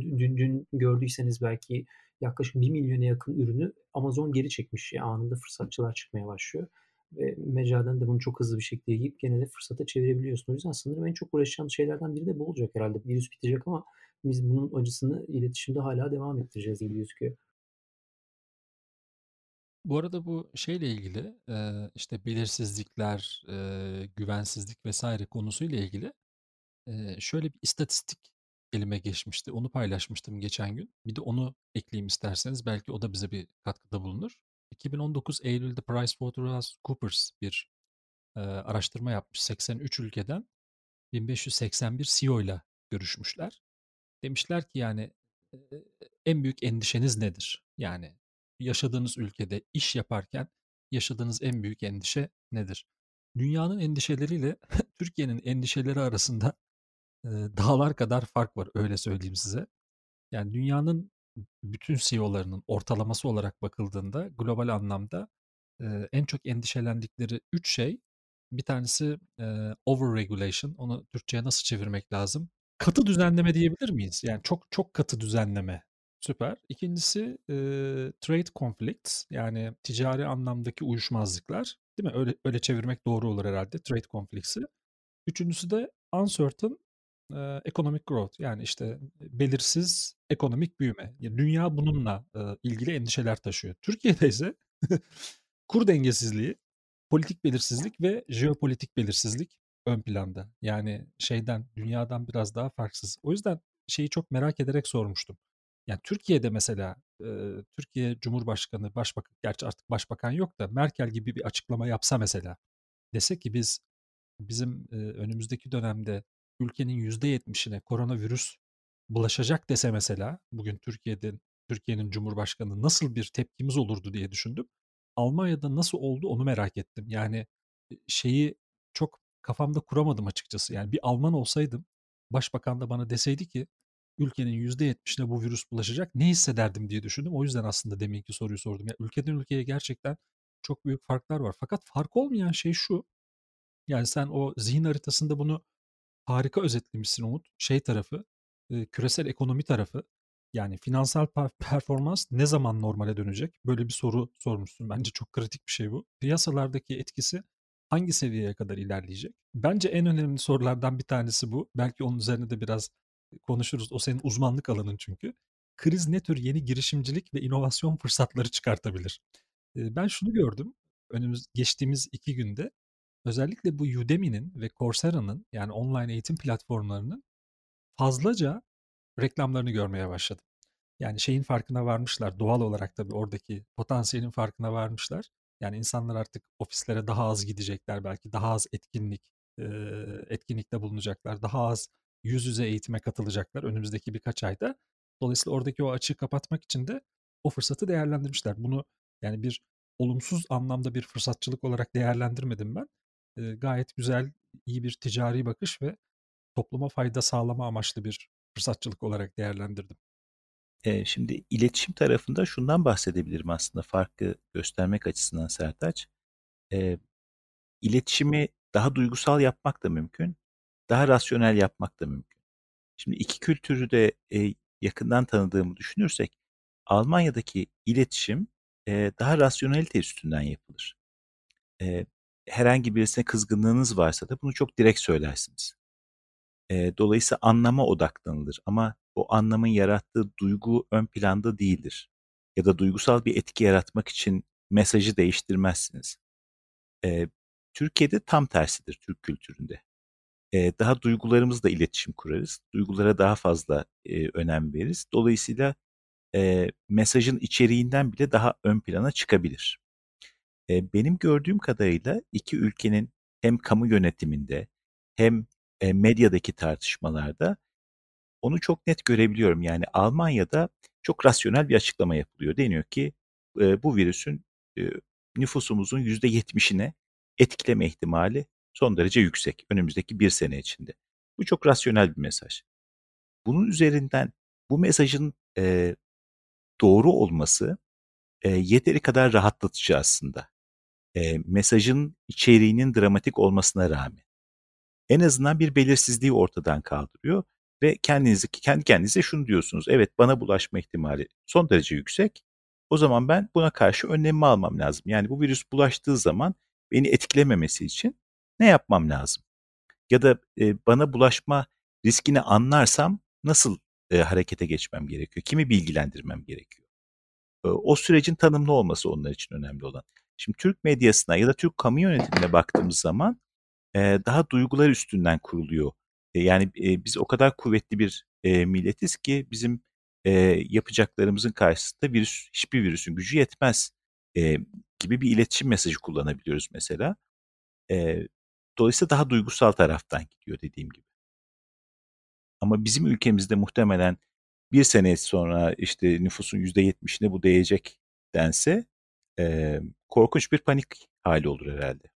dün, dün gördüyseniz belki yaklaşık 1 milyona yakın ürünü Amazon geri çekmiş. Anında fırsatçılar çıkmaya başlıyor. Ve mecradan da bunu çok hızlı bir şekilde yiyip gene de fırsata çevirebiliyorsun. O yüzden sanırım en çok uğraşacağımız şeylerden biri de bu olacak herhalde. Virüs bitecek ama biz bunun acısını iletişimde hala devam ettireceğiz gibi gözüküyor. Bu arada bu şeyle ilgili işte belirsizlikler, güvensizlik vesaire konusuyla ilgili şöyle bir istatistik elime geçmişti. Onu paylaşmıştım geçen gün. Bir de onu ekleyeyim isterseniz. Belki o da bize bir katkıda bulunur. 2019 Eylül'de PricewaterhouseCoopers bir e, araştırma yapmış. 83 ülkeden 1581 CEO ile görüşmüşler. Demişler ki yani e, en büyük endişeniz nedir? Yani yaşadığınız ülkede iş yaparken yaşadığınız en büyük endişe nedir? Dünyanın endişeleriyle Türkiye'nin endişeleri arasında dağlar kadar fark var öyle söyleyeyim size. Yani dünyanın bütün CEO'larının ortalaması olarak bakıldığında global anlamda en çok endişelendikleri üç şey bir tanesi e, over regulation. Onu Türkçe'ye nasıl çevirmek lazım? Katı düzenleme diyebilir miyiz? Yani çok çok katı düzenleme. Süper. İkincisi e, trade conflicts yani ticari anlamdaki uyuşmazlıklar. Değil mi? Öyle öyle çevirmek doğru olur herhalde trade conflicts'i. Üçüncüsü de uncertain e, economic growth yani işte belirsiz ekonomik büyüme. Yani dünya bununla e, ilgili endişeler taşıyor. Türkiye'de ise kur dengesizliği, politik belirsizlik ve jeopolitik belirsizlik ön planda. Yani şeyden, dünyadan biraz daha farksız. O yüzden şeyi çok merak ederek sormuştum. Yani Türkiye'de mesela e, Türkiye Cumhurbaşkanı, Başbakan, gerçi artık Başbakan yok da Merkel gibi bir açıklama yapsa mesela dese ki biz bizim e, önümüzdeki dönemde ülkenin %70'ine koronavirüs bulaşacak dese mesela bugün Türkiye'de Türkiye'nin Cumhurbaşkanı nasıl bir tepkimiz olurdu diye düşündüm. Almanya'da nasıl oldu onu merak ettim. Yani şeyi kafamda kuramadım açıkçası. Yani bir Alman olsaydım başbakan da bana deseydi ki ülkenin %70'ine bu virüs bulaşacak ne hissederdim diye düşündüm. O yüzden aslında deminki soruyu sordum. Yani ülkeden ülkeye gerçekten çok büyük farklar var. Fakat fark olmayan şey şu. Yani sen o zihin haritasında bunu harika özetlemişsin Umut. Şey tarafı, e, küresel ekonomi tarafı. Yani finansal performans ne zaman normale dönecek? Böyle bir soru sormuşsun. Bence çok kritik bir şey bu. Piyasalardaki etkisi hangi seviyeye kadar ilerleyecek? Bence en önemli sorulardan bir tanesi bu. Belki onun üzerine de biraz konuşuruz. O senin uzmanlık alanın çünkü. kriz ne tür yeni girişimcilik ve inovasyon fırsatları çıkartabilir? Ben şunu gördüm önümüz geçtiğimiz iki günde özellikle bu Udemy'nin ve Coursera'nın yani online eğitim platformlarının fazlaca reklamlarını görmeye başladım. Yani şeyin farkına varmışlar doğal olarak tabii oradaki potansiyelin farkına varmışlar. Yani insanlar artık ofislere daha az gidecekler belki daha az etkinlik etkinlikte bulunacaklar. Daha az yüz yüze eğitime katılacaklar önümüzdeki birkaç ayda. Dolayısıyla oradaki o açığı kapatmak için de o fırsatı değerlendirmişler. Bunu yani bir olumsuz anlamda bir fırsatçılık olarak değerlendirmedim ben. Gayet güzel, iyi bir ticari bakış ve topluma fayda sağlama amaçlı bir fırsatçılık olarak değerlendirdim. Şimdi iletişim tarafında şundan bahsedebilirim aslında farkı göstermek açısından Sertaç. E, iletişimi daha duygusal yapmak da mümkün, daha rasyonel yapmak da mümkün. Şimdi iki kültürü de yakından tanıdığımı düşünürsek Almanya'daki iletişim daha rasyonelite üstünden yapılır. Herhangi birisine kızgınlığınız varsa da bunu çok direkt söylersiniz. E, dolayısıyla anlama odaklanılır ama o anlamın yarattığı duygu ön planda değildir. Ya da duygusal bir etki yaratmak için mesajı değiştirmezsiniz. E, Türkiye'de tam tersidir Türk kültüründe. E, daha duygularımızla iletişim kurarız. Duygulara daha fazla e, önem veririz. Dolayısıyla e, mesajın içeriğinden bile daha ön plana çıkabilir. E, benim gördüğüm kadarıyla iki ülkenin hem kamu yönetiminde hem e, medyadaki tartışmalarda onu çok net görebiliyorum. Yani Almanya'da çok rasyonel bir açıklama yapılıyor. Deniyor ki e, bu virüsün e, nüfusumuzun %70'ine etkileme ihtimali son derece yüksek önümüzdeki bir sene içinde. Bu çok rasyonel bir mesaj. Bunun üzerinden bu mesajın e, doğru olması e, yeteri kadar rahatlatıcı aslında. E, mesajın içeriğinin dramatik olmasına rağmen. En azından bir belirsizliği ortadan kaldırıyor ve kendinizi kendi kendinize şunu diyorsunuz. Evet bana bulaşma ihtimali son derece yüksek. O zaman ben buna karşı önlemimi almam lazım. Yani bu virüs bulaştığı zaman beni etkilememesi için ne yapmam lazım? Ya da e, bana bulaşma riskini anlarsam nasıl e, harekete geçmem gerekiyor? Kimi bilgilendirmem gerekiyor? E, o sürecin tanımlı olması onlar için önemli olan. Şimdi Türk medyasına ya da Türk kamu yönetimine baktığımız zaman daha duygular üstünden kuruluyor. E, yani biz o kadar kuvvetli bir milletiz ki bizim yapacaklarımızın karşısında virüs hiçbir virüsün gücü yetmez gibi bir iletişim mesajı kullanabiliyoruz mesela. Dolayısıyla daha duygusal taraftan gidiyor dediğim gibi. Ama bizim ülkemizde muhtemelen bir sene sonra işte nüfusun yüzde yetmişine bu değecek dense korkunç bir panik hali olur herhalde.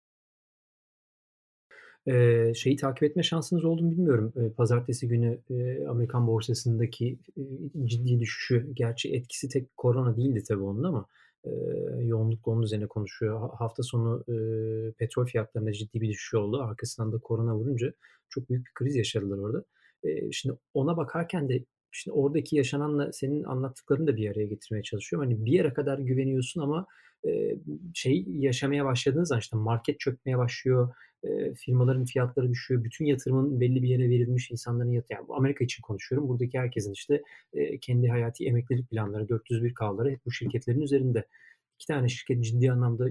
Eee, şeyi takip etme şansınız oldu mu bilmiyorum. Eee, pazartesi günü, eee, Amerikan borsasındaki, eee, ciddi düşüşü, gerçi etkisi tek korona değildi tabii onun ama, eee, yoğunlukla onun üzerine konuşuyor. Ha hafta sonu, eee, petrol fiyatlarında ciddi bir düşüş oldu. Arkasından da korona vurunca çok büyük bir kriz yaşadılar orada. Eee, şimdi ona bakarken de şimdi oradaki yaşananla senin anlattıklarını da bir araya getirmeye çalışıyorum. Hani bir yere kadar güveniyorsun ama, şey yaşamaya başladığın zaman işte market çökmeye başlıyor, firmaların fiyatları düşüyor, bütün yatırımın belli bir yere verilmiş, insanların yat yani Amerika için konuşuyorum. Buradaki herkesin işte, kendi hayati emeklilik planları, 401K'ları hep bu şirketlerin üzerinde. 2 tane şirket ciddi anlamda,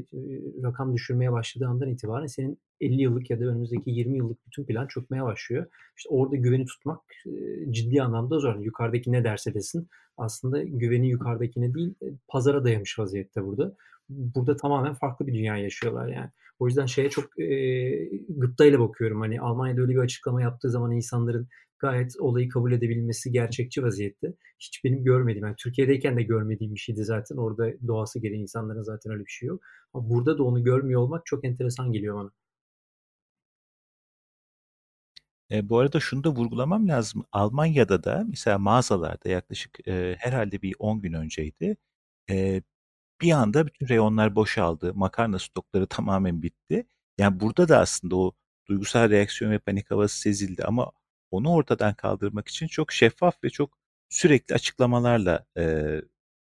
rakam düşürmeye başladığı andan itibaren senin 50 yıllık ya da önümüzdeki 20 yıllık bütün plan çökmeye başlıyor. İşte orada güveni tutmak, ciddi anlamda zor. Yukarıdaki ne derse desin aslında güveni yukarıdakine değil, pazara dayamış vaziyette burada. Burada tamamen farklı bir dünya yaşıyorlar yani. O yüzden şeye çok, eee, gıptayla bakıyorum. Hani Almanya'da öyle bir açıklama yaptığı zaman insanların gayet olayı kabul edebilmesi gerçekçi vaziyette. Hiç benim görmediğim, yani Türkiye'deyken de görmediğim bir şeydi zaten. Orada doğası gereği insanların zaten öyle bir şey yok. Ama burada da onu görmüyor olmak çok enteresan geliyor bana. E, bu arada şunu da vurgulamam lazım. Almanya'da da mesela mağazalarda yaklaşık e, herhalde bir 10 gün önceydi. E, bir anda bütün reyonlar boşaldı. Makarna stokları tamamen bitti. Yani burada da aslında o duygusal reaksiyon ve panik havası sezildi ama onu ortadan kaldırmak için çok şeffaf ve çok sürekli açıklamalarla e,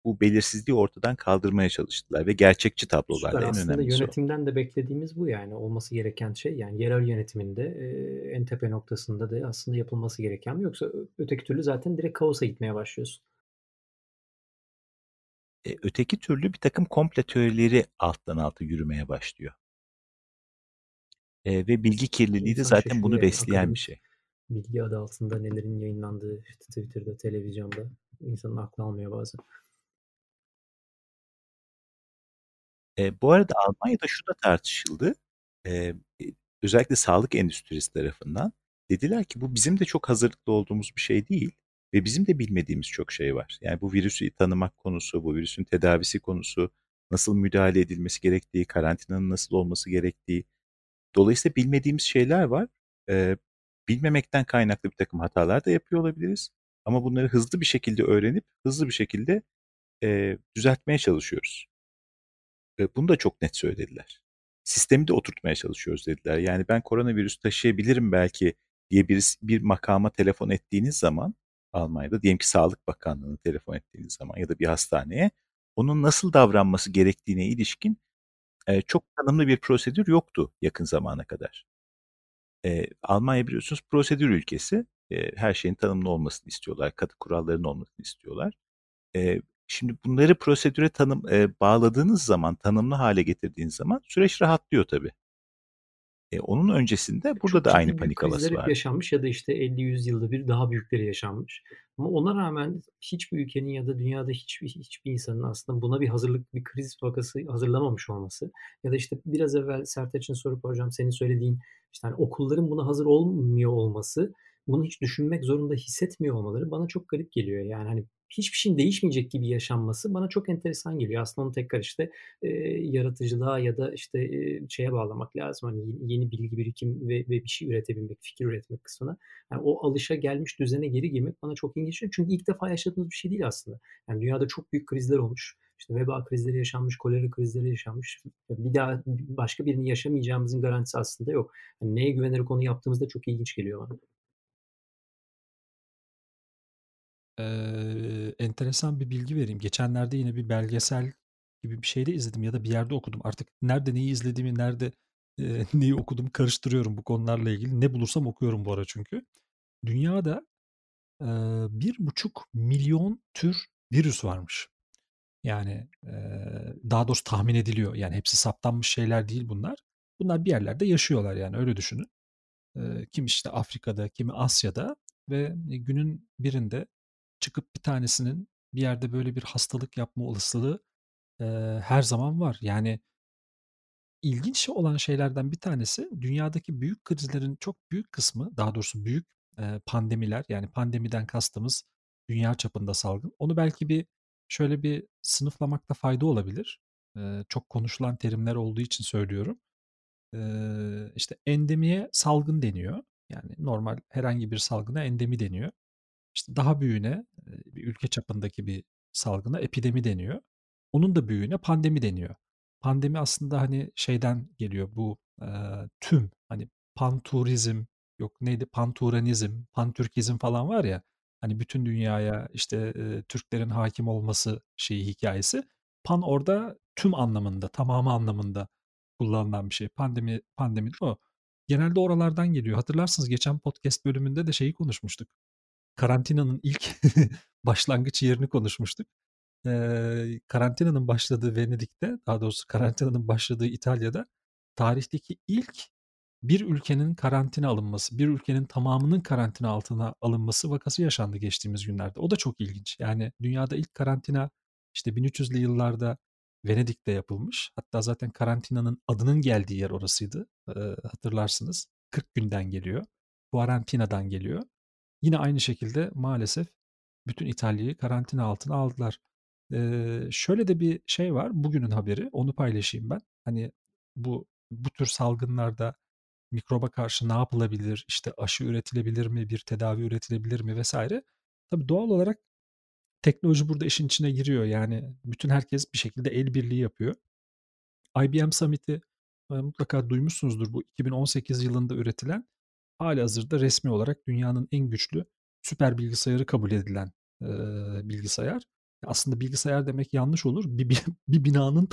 bu belirsizliği ortadan kaldırmaya çalıştılar ve gerçekçi tablolarla Süper. en Aslında önemlisi o. yönetimden de beklediğimiz bu yani olması gereken şey yani yerel yönetiminde e, en tepe noktasında da aslında yapılması gereken mi yoksa öteki türlü zaten direkt kaosa gitmeye başlıyorsun. E, öteki türlü bir takım komple teorileri alttan alta yürümeye başlıyor. E, ve bilgi kirliliği de zaten bunu besleyen bir şey. bilgi adı altında nelerin yayınlandığı işte Twitter'da, televizyonda insanın aklı almıyor bazen. E, bu arada Almanya'da şu da tartışıldı. E, özellikle sağlık endüstrisi tarafından. Dediler ki bu bizim de çok hazırlıklı olduğumuz bir şey değil ve bizim de bilmediğimiz çok şey var. Yani bu virüsü tanımak konusu, bu virüsün tedavisi konusu, nasıl müdahale edilmesi gerektiği, karantinanın nasıl olması gerektiği. Dolayısıyla bilmediğimiz şeyler var. E, bilmemekten kaynaklı bir takım hatalar da yapıyor olabiliriz. Ama bunları hızlı bir şekilde öğrenip hızlı bir şekilde e, düzeltmeye çalışıyoruz. E, bunu da çok net söylediler. Sistemi de oturtmaya çalışıyoruz dediler. Yani ben koronavirüs taşıyabilirim belki diye bir, bir makama telefon ettiğiniz zaman Almanya'da diyelim ki Sağlık Bakanlığı'na telefon ettiğiniz zaman ya da bir hastaneye onun nasıl davranması gerektiğine ilişkin e, çok tanımlı bir prosedür yoktu yakın zamana kadar. E, Almanya biliyorsunuz prosedür ülkesi. E, her şeyin tanımlı olmasını istiyorlar. Katı kuralların olmasını istiyorlar. E, şimdi bunları prosedüre tanım e, bağladığınız zaman, tanımlı hale getirdiğiniz zaman süreç rahatlıyor tabii. E, onun öncesinde burada Çok da aynı panik havası var. yaşanmış ya da işte 50-100 yılda bir daha büyükleri yaşanmış. Ama ona rağmen hiçbir ülkenin ya da dünyada hiçbir hiçbir insanın aslında buna bir hazırlık, bir kriz vakası hazırlamamış olması ya da işte biraz evvel Sertaç'ın sorup hocam senin söylediğin işte hani okulların buna hazır olmuyor olması, bunu hiç düşünmek zorunda hissetmiyor olmaları bana çok garip geliyor. Yani hani hiçbir şeyin değişmeyecek gibi yaşanması bana çok enteresan geliyor. Aslında onu tekrar işte e, yaratıcılığa ya da işte e, şeye bağlamak lazım. Hani yeni bilgi birikim ve, ve bir şey üretebilmek, fikir üretmek kısmına. Yani o alışa gelmiş düzene geri girmek bana çok ilginç. Çünkü ilk defa yaşadığımız bir şey değil aslında. Yani dünyada çok büyük krizler olmuş. İşte veba krizleri yaşanmış, kolera krizleri yaşanmış. Bir daha başka birini yaşamayacağımızın garantisi aslında yok. Yani neye güvenerek onu yaptığımızda çok ilginç geliyor bana. Eee, enteresan bir bilgi vereyim. Geçenlerde yine bir belgesel gibi bir şeyde izledim ya da bir yerde okudum. Artık nerede neyi izlediğimi, nerede eee, neyi okudum karıştırıyorum bu konularla ilgili. Ne bulursam okuyorum bu ara çünkü. Dünyada bir buçuk milyon tür virüs varmış. Yani eee, daha doğrusu tahmin ediliyor. Yani hepsi saptanmış şeyler değil bunlar. Bunlar bir yerlerde yaşıyorlar yani öyle düşünün. Eee, kim işte Afrika'da, kimi Asya'da ve günün birinde çıkıp bir tanesinin bir yerde böyle bir hastalık yapma olasılığı e, her zaman var. Yani ilginç olan şeylerden bir tanesi dünyadaki büyük krizlerin çok büyük kısmı daha doğrusu büyük e, pandemiler yani pandemiden kastımız dünya çapında salgın. Onu belki bir şöyle bir sınıflamakta fayda olabilir. E, çok konuşulan terimler olduğu için söylüyorum. E, işte endemiye salgın deniyor. Yani normal herhangi bir salgına endemi deniyor. İşte daha büyüğüne bir ülke çapındaki bir salgına epidemi deniyor. Onun da büyüğüne pandemi deniyor. Pandemi aslında hani şeyden geliyor bu e, tüm hani panturizm yok neydi panturanizm, pantürkizm falan var ya hani bütün dünyaya işte e, Türklerin hakim olması şeyi hikayesi. Pan orada tüm anlamında, tamamı anlamında kullanılan bir şey. Pandemi pandemi de o. Genelde oralardan geliyor. Hatırlarsınız geçen podcast bölümünde de şeyi konuşmuştuk karantinanın ilk başlangıç yerini konuşmuştuk. Ee, karantinanın başladığı Venedik'te, daha doğrusu karantinanın başladığı İtalya'da tarihteki ilk bir ülkenin karantina alınması, bir ülkenin tamamının karantina altına alınması vakası yaşandı geçtiğimiz günlerde. O da çok ilginç. Yani dünyada ilk karantina işte 1300'lü yıllarda Venedik'te yapılmış. Hatta zaten karantinanın adının geldiği yer orasıydı. Ee, hatırlarsınız. 40 günden geliyor. Quarantinadan geliyor. Yine aynı şekilde maalesef bütün İtalya'yı karantina altına aldılar. Ee, şöyle de bir şey var. Bugünün haberi. Onu paylaşayım ben. Hani bu bu tür salgınlarda mikroba karşı ne yapılabilir? İşte aşı üretilebilir mi? Bir tedavi üretilebilir mi? Vesaire. Tabii doğal olarak teknoloji burada işin içine giriyor. Yani bütün herkes bir şekilde el birliği yapıyor. IBM Summit'i mutlaka duymuşsunuzdur. Bu 2018 yılında üretilen hali hazırda resmi olarak dünyanın en güçlü süper bilgisayarı kabul edilen e, bilgisayar. Aslında bilgisayar demek yanlış olur. Bir, bir, bir binanın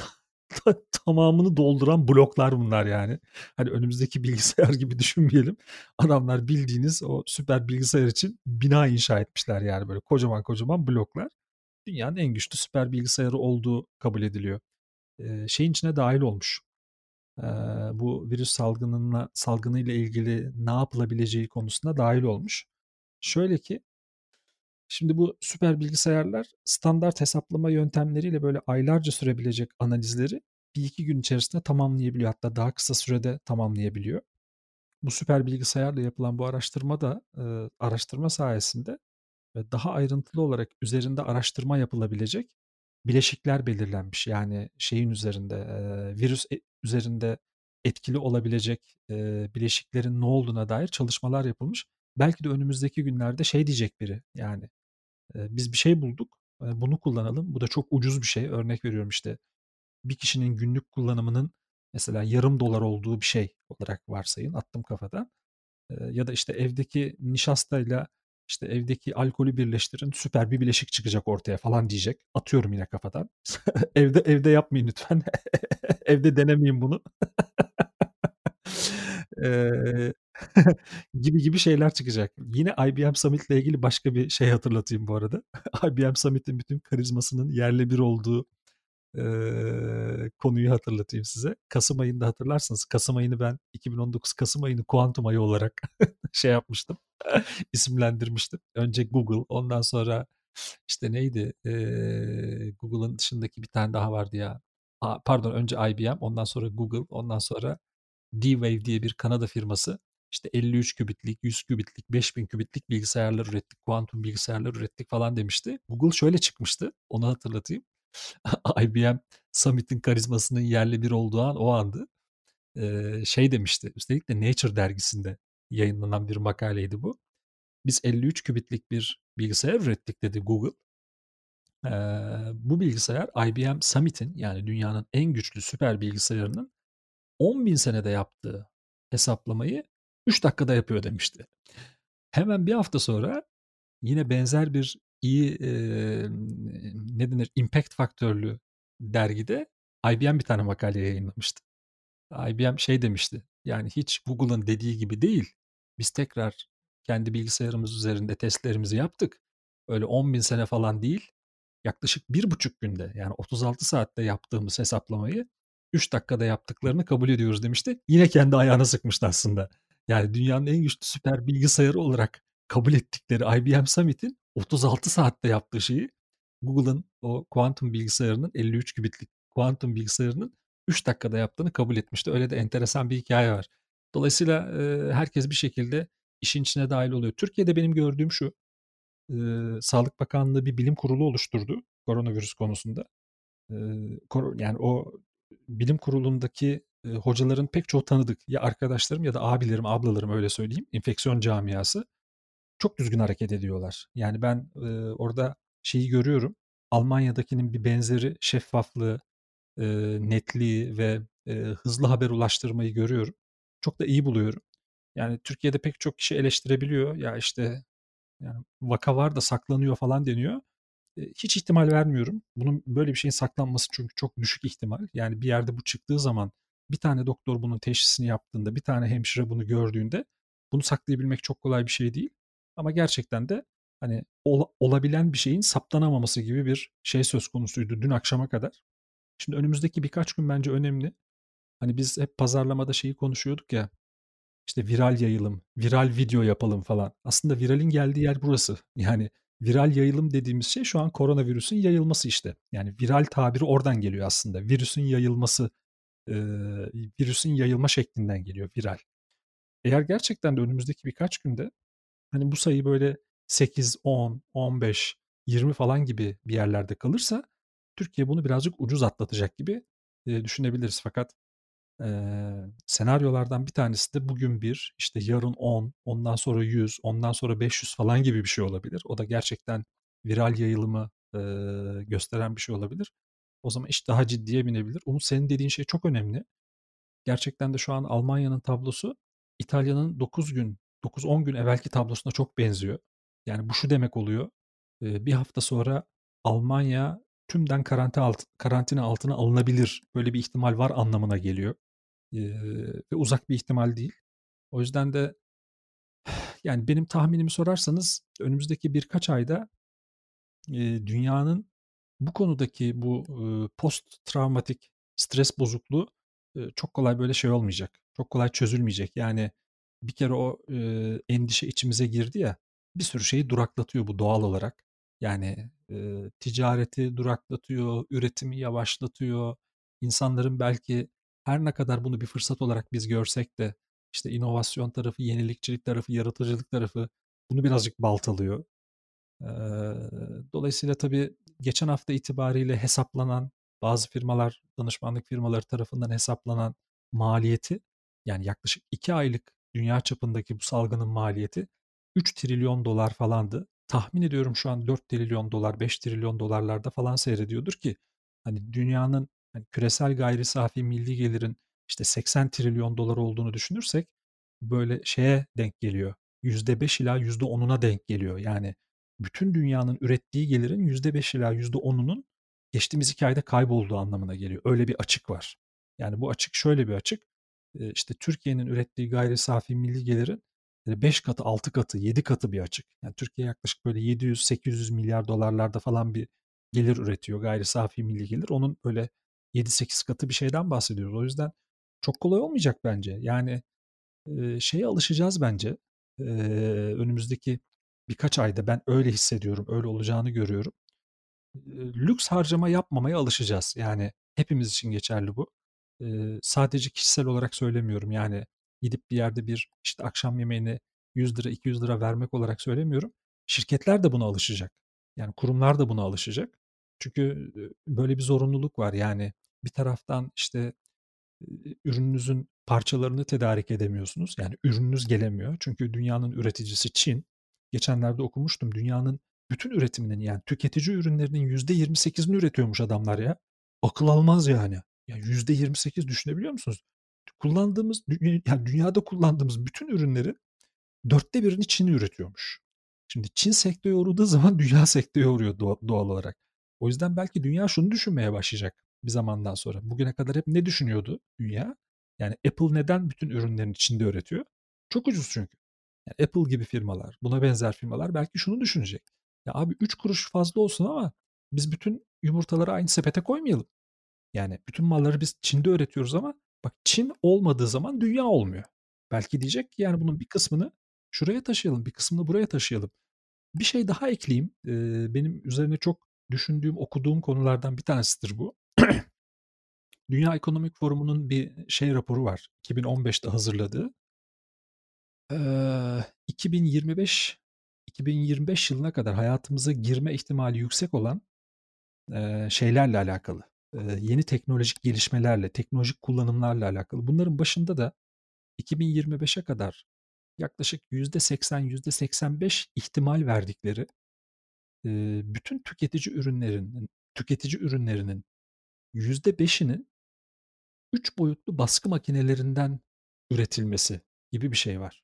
tamamını dolduran bloklar bunlar yani. Hani önümüzdeki bilgisayar gibi düşünmeyelim. Adamlar bildiğiniz o süper bilgisayar için bina inşa etmişler yani böyle kocaman kocaman bloklar. dünyanın en güçlü süper bilgisayarı olduğu kabul ediliyor. E, şeyin içine dahil olmuş. Bu virüs salgınına salgınıyla ilgili ne yapılabileceği konusunda dahil olmuş. Şöyle ki Şimdi bu süper bilgisayarlar standart hesaplama yöntemleriyle böyle aylarca sürebilecek analizleri bir iki gün içerisinde tamamlayabiliyor. Hatta daha kısa sürede tamamlayabiliyor. Bu süper bilgisayarla yapılan bu araştırma da araştırma sayesinde ve daha ayrıntılı olarak üzerinde araştırma yapılabilecek bileşikler belirlenmiş. Yani şeyin üzerinde virüs e, üzerinde etkili olabilecek bileşiklerin ne olduğuna dair çalışmalar yapılmış. Belki de önümüzdeki günlerde şey diyecek biri yani biz bir şey bulduk bunu kullanalım. Bu da çok ucuz bir şey. Örnek veriyorum işte bir kişinin günlük kullanımının mesela yarım dolar olduğu bir şey olarak varsayın attım kafadan. Ya da işte evdeki nişastayla işte evdeki alkolü birleştirin süper bir bileşik çıkacak ortaya falan diyecek. Atıyorum yine kafadan. evde evde yapmayın lütfen. evde denemeyin bunu. gibi gibi şeyler çıkacak. Yine IBM Summit ile ilgili başka bir şey hatırlatayım bu arada. IBM Summit'in bütün karizmasının yerle bir olduğu konuyu hatırlatayım size. Kasım ayında hatırlarsınız. Kasım ayını ben 2019 Kasım ayını kuantum ayı olarak şey yapmıştım. isimlendirmiştim. Önce Google, ondan sonra işte neydi? E, Google'ın dışındaki bir tane daha vardı ya. A, pardon önce IBM, ondan sonra Google, ondan sonra D-Wave diye bir Kanada firması işte 53 kübitlik, 100 kübitlik, 5000 kübitlik bilgisayarlar ürettik, kuantum bilgisayarlar ürettik falan demişti. Google şöyle çıkmıştı, onu hatırlatayım. IBM Summit'in karizmasının yerli bir olduğu an o andı. Şey demişti, üstelik de Nature dergisinde yayınlanan bir makaleydi bu. Biz 53 kübitlik bir bilgisayar ürettik dedi Google. Bu bilgisayar IBM Summit'in yani dünyanın en güçlü süper bilgisayarının 10 bin senede yaptığı hesaplamayı 3 dakikada yapıyor demişti. Hemen bir hafta sonra yine benzer bir iyi e, ne denir impact faktörlü dergide IBM bir tane makale yayınlamıştı. IBM şey demişti. Yani hiç Google'ın dediği gibi değil. Biz tekrar kendi bilgisayarımız üzerinde testlerimizi yaptık. Öyle 10 bin sene falan değil. Yaklaşık bir buçuk günde yani 36 saatte yaptığımız hesaplamayı 3 dakikada yaptıklarını kabul ediyoruz demişti. Yine kendi ayağına sıkmıştı aslında. Yani dünyanın en güçlü süper bilgisayarı olarak kabul ettikleri IBM Summit'in 36 saatte yaptığı şeyi Google'ın o kuantum bilgisayarının 53 kübitlik kuantum bilgisayarının 3 dakikada yaptığını kabul etmişti. Öyle de enteresan bir hikaye var. Dolayısıyla e, herkes bir şekilde işin içine dahil oluyor. Türkiye'de benim gördüğüm şu. E, Sağlık Bakanlığı bir bilim kurulu oluşturdu koronavirüs konusunda. E, yani o bilim kurulundaki e, hocaların pek çoğu tanıdık. Ya arkadaşlarım ya da abilerim, ablalarım öyle söyleyeyim. Enfeksiyon camiası. Çok düzgün hareket ediyorlar. Yani ben e, orada şeyi görüyorum. Almanya'dakinin bir benzeri şeffaflığı, e, netliği ve e, hızlı haber ulaştırmayı görüyorum. Çok da iyi buluyorum. Yani Türkiye'de pek çok kişi eleştirebiliyor. Ya işte yani vaka var da saklanıyor falan deniyor hiç ihtimal vermiyorum. Bunun böyle bir şeyin saklanması çünkü çok düşük ihtimal. Yani bir yerde bu çıktığı zaman bir tane doktor bunun teşhisini yaptığında, bir tane hemşire bunu gördüğünde bunu saklayabilmek çok kolay bir şey değil. Ama gerçekten de hani ol, olabilen bir şeyin saptanamaması gibi bir şey söz konusuydu dün akşama kadar. Şimdi önümüzdeki birkaç gün bence önemli. Hani biz hep pazarlamada şeyi konuşuyorduk ya işte viral yayılım, viral video yapalım falan. Aslında viralin geldiği yer burası. Yani viral yayılım dediğimiz şey şu an koronavirüsün yayılması işte. Yani viral tabiri oradan geliyor aslında. Virüsün yayılması, e, virüsün yayılma şeklinden geliyor viral. Eğer gerçekten de önümüzdeki birkaç günde hani bu sayı böyle 8, 10, 15, 20 falan gibi bir yerlerde kalırsa Türkiye bunu birazcık ucuz atlatacak gibi e, düşünebiliriz. Fakat e, senaryolardan bir tanesi de bugün bir, işte yarın 10, ondan sonra 100, ondan sonra 500 falan gibi bir şey olabilir. O da gerçekten viral yayılımı e, gösteren bir şey olabilir. O zaman iş daha ciddiye binebilir. Umut senin dediğin şey çok önemli. Gerçekten de şu an Almanya'nın tablosu İtalya'nın 9 gün, 9-10 gün evvelki tablosuna çok benziyor. Yani bu şu demek oluyor. E, bir hafta sonra Almanya tümden karantina, alt, karantina altına alınabilir. Böyle bir ihtimal var anlamına geliyor ve uzak bir ihtimal değil. O yüzden de yani benim tahminimi sorarsanız önümüzdeki birkaç ayda dünyanın bu konudaki bu post travmatik stres bozukluğu çok kolay böyle şey olmayacak. Çok kolay çözülmeyecek. Yani bir kere o endişe içimize girdi ya bir sürü şeyi duraklatıyor bu doğal olarak. Yani ticareti duraklatıyor, üretimi yavaşlatıyor. İnsanların belki her ne kadar bunu bir fırsat olarak biz görsek de işte inovasyon tarafı, yenilikçilik tarafı, yaratıcılık tarafı bunu birazcık baltalıyor. Dolayısıyla tabii geçen hafta itibariyle hesaplanan bazı firmalar, danışmanlık firmaları tarafından hesaplanan maliyeti yani yaklaşık 2 aylık dünya çapındaki bu salgının maliyeti 3 trilyon dolar falandı. Tahmin ediyorum şu an 4 trilyon dolar, 5 trilyon dolarlarda falan seyrediyordur ki hani dünyanın hani küresel gayri safi milli gelirin işte 80 trilyon dolar olduğunu düşünürsek böyle şeye denk geliyor. %5 ila %10'una denk geliyor. Yani bütün dünyanın ürettiği gelirin %5 ila %10'unun geçtiğimiz iki ayda kaybolduğu anlamına geliyor. Öyle bir açık var. Yani bu açık şöyle bir açık. İşte Türkiye'nin ürettiği gayri safi milli gelirin 5 katı, 6 katı, 7 katı bir açık. Yani Türkiye yaklaşık böyle 700-800 milyar dolarlarda falan bir gelir üretiyor gayri safi milli gelir. Onun böyle 7-8 katı bir şeyden bahsediyoruz. O yüzden çok kolay olmayacak bence. Yani e, şeye alışacağız bence. E, önümüzdeki birkaç ayda ben öyle hissediyorum, öyle olacağını görüyorum. E, lüks harcama yapmamaya alışacağız. Yani hepimiz için geçerli bu. E, sadece kişisel olarak söylemiyorum. Yani gidip bir yerde bir işte akşam yemeğine 100 lira 200 lira vermek olarak söylemiyorum. Şirketler de buna alışacak. Yani kurumlar da buna alışacak. Çünkü böyle bir zorunluluk var. Yani bir taraftan işte ürününüzün parçalarını tedarik edemiyorsunuz. Yani ürününüz gelemiyor. Çünkü dünyanın üreticisi Çin. Geçenlerde okumuştum. Dünyanın bütün üretiminin yani tüketici ürünlerinin %28'ini üretiyormuş adamlar ya. Akıl almaz yani. Yani %28 düşünebiliyor musunuz? Kullandığımız, yani dünyada kullandığımız bütün ürünleri dörtte birini Çin üretiyormuş. Şimdi Çin sekteye uğradığı zaman dünya sekteye uğruyor doğal olarak. O yüzden belki dünya şunu düşünmeye başlayacak bir zamandan sonra. Bugüne kadar hep ne düşünüyordu dünya? Yani Apple neden bütün ürünlerini Çin'de üretiyor? Çok ucuz çünkü. Yani Apple gibi firmalar, buna benzer firmalar belki şunu düşünecek. Ya abi 3 kuruş fazla olsun ama biz bütün yumurtaları aynı sepete koymayalım. Yani bütün malları biz Çin'de üretiyoruz ama bak Çin olmadığı zaman dünya olmuyor. Belki diyecek ki yani bunun bir kısmını şuraya taşıyalım, bir kısmını buraya taşıyalım. Bir şey daha ekleyeyim. Ee, benim üzerine çok düşündüğüm, okuduğum konulardan bir tanesidir bu. Dünya Ekonomik Forumu'nun bir şey raporu var. 2015'te hazırladığı. Ee, 2025 2025 yılına kadar hayatımıza girme ihtimali yüksek olan e, şeylerle alakalı. Yeni teknolojik gelişmelerle, teknolojik kullanımlarla alakalı. Bunların başında da 2025'e kadar yaklaşık %80, %85 ihtimal verdikleri bütün tüketici ürünlerinin tüketici ürünlerinin %5'inin 3 boyutlu baskı makinelerinden üretilmesi gibi bir şey var.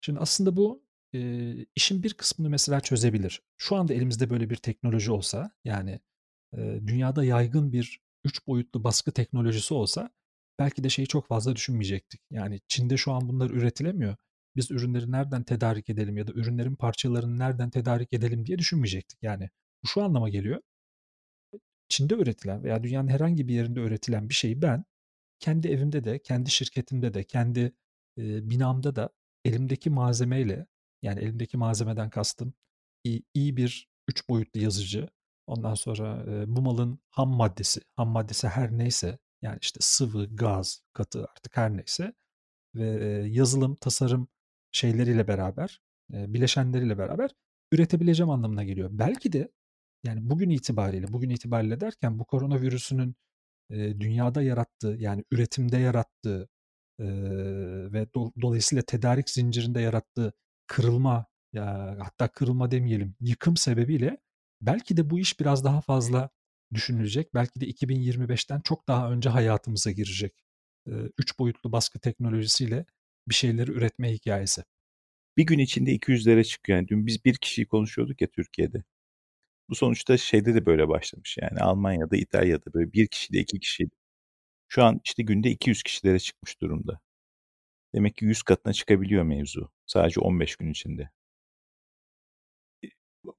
Şimdi aslında bu e, işin bir kısmını mesela çözebilir. Şu anda elimizde böyle bir teknoloji olsa yani e, dünyada yaygın bir 3 boyutlu baskı teknolojisi olsa belki de şeyi çok fazla düşünmeyecektik. Yani Çin'de şu an bunlar üretilemiyor. Biz ürünleri nereden tedarik edelim ya da ürünlerin parçalarını nereden tedarik edelim diye düşünmeyecektik. Yani bu şu anlama geliyor. Çin'de üretilen veya dünyanın herhangi bir yerinde üretilen bir şeyi ben kendi evimde de, kendi şirketimde de, kendi e, binamda da elimdeki malzemeyle yani elimdeki malzemeden kastım iyi, iyi bir üç boyutlu yazıcı. Ondan sonra e, bu malın ham maddesi, ham maddesi her neyse yani işte sıvı, gaz, katı artık her neyse ve e, yazılım, tasarım şeyleriyle beraber, e, bileşenleriyle beraber üretebileceğim anlamına geliyor. Belki de yani bugün itibariyle, bugün itibariyle derken bu koronavirüsünün e, dünyada yarattığı yani üretimde yarattığı e, ve do, dolayısıyla tedarik zincirinde yarattığı kırılma ya hatta kırılma demeyelim yıkım sebebiyle belki de bu iş biraz daha fazla düşünülecek. Belki de 2025'ten çok daha önce hayatımıza girecek. Üç boyutlu baskı teknolojisiyle bir şeyleri üretme hikayesi. Bir gün içinde 200'lere çıkıyor. Yani dün biz bir kişiyi konuşuyorduk ya Türkiye'de. Bu sonuçta şeyde de böyle başlamış yani Almanya'da, İtalya'da böyle bir kişiyle iki kişi. Şu an işte günde 200 kişilere çıkmış durumda. Demek ki 100 katına çıkabiliyor mevzu. Sadece 15 gün içinde.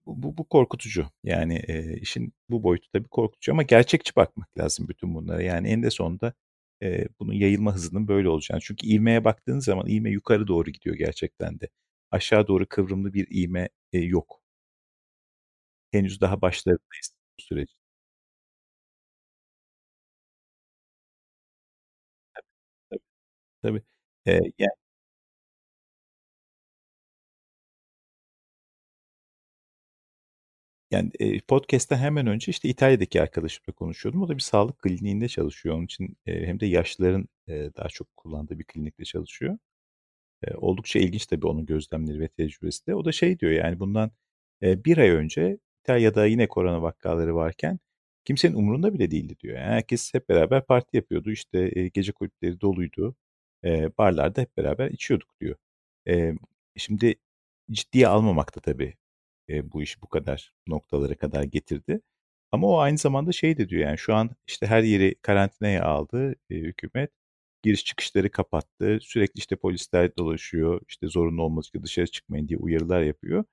Bu, bu korkutucu. Yani e, işin bu boyutu tabii korkutucu ama gerçekçi bakmak lazım bütün bunlara. Yani en de sonunda e, bunun yayılma hızının böyle olacağını. Çünkü ivmeye baktığınız zaman ivme yukarı doğru gidiyor gerçekten de. Aşağı doğru kıvrımlı bir ivme e, yok. Henüz daha başlarındayız bu süreç. Tabii, tabii. tabii. E, yani Yani e, podcast'ten hemen önce işte İtalya'daki arkadaşımla konuşuyordum. O da bir sağlık kliniğinde çalışıyor. Onun için e, hem de yaşlıların e, daha çok kullandığı bir klinikte çalışıyor. E, oldukça ilginç tabii onun gözlemleri ve tecrübesi de. O da şey diyor yani bundan e, bir ay önce İtalya'da yine korona vakaları varken kimsenin umurunda bile değildi diyor. Yani herkes hep beraber parti yapıyordu. İşte e, gece kulüpleri doluydu. E, barlarda hep beraber içiyorduk diyor. E, şimdi ciddiye almamakta tabii e, bu işi bu kadar noktalara kadar getirdi. Ama o aynı zamanda şey de diyor yani şu an işte her yeri karantinaya aldı e, hükümet. Giriş çıkışları kapattı. Sürekli işte polisler dolaşıyor. İşte zorunlu olmadıkça dışarı çıkmayın diye uyarılar yapıyor.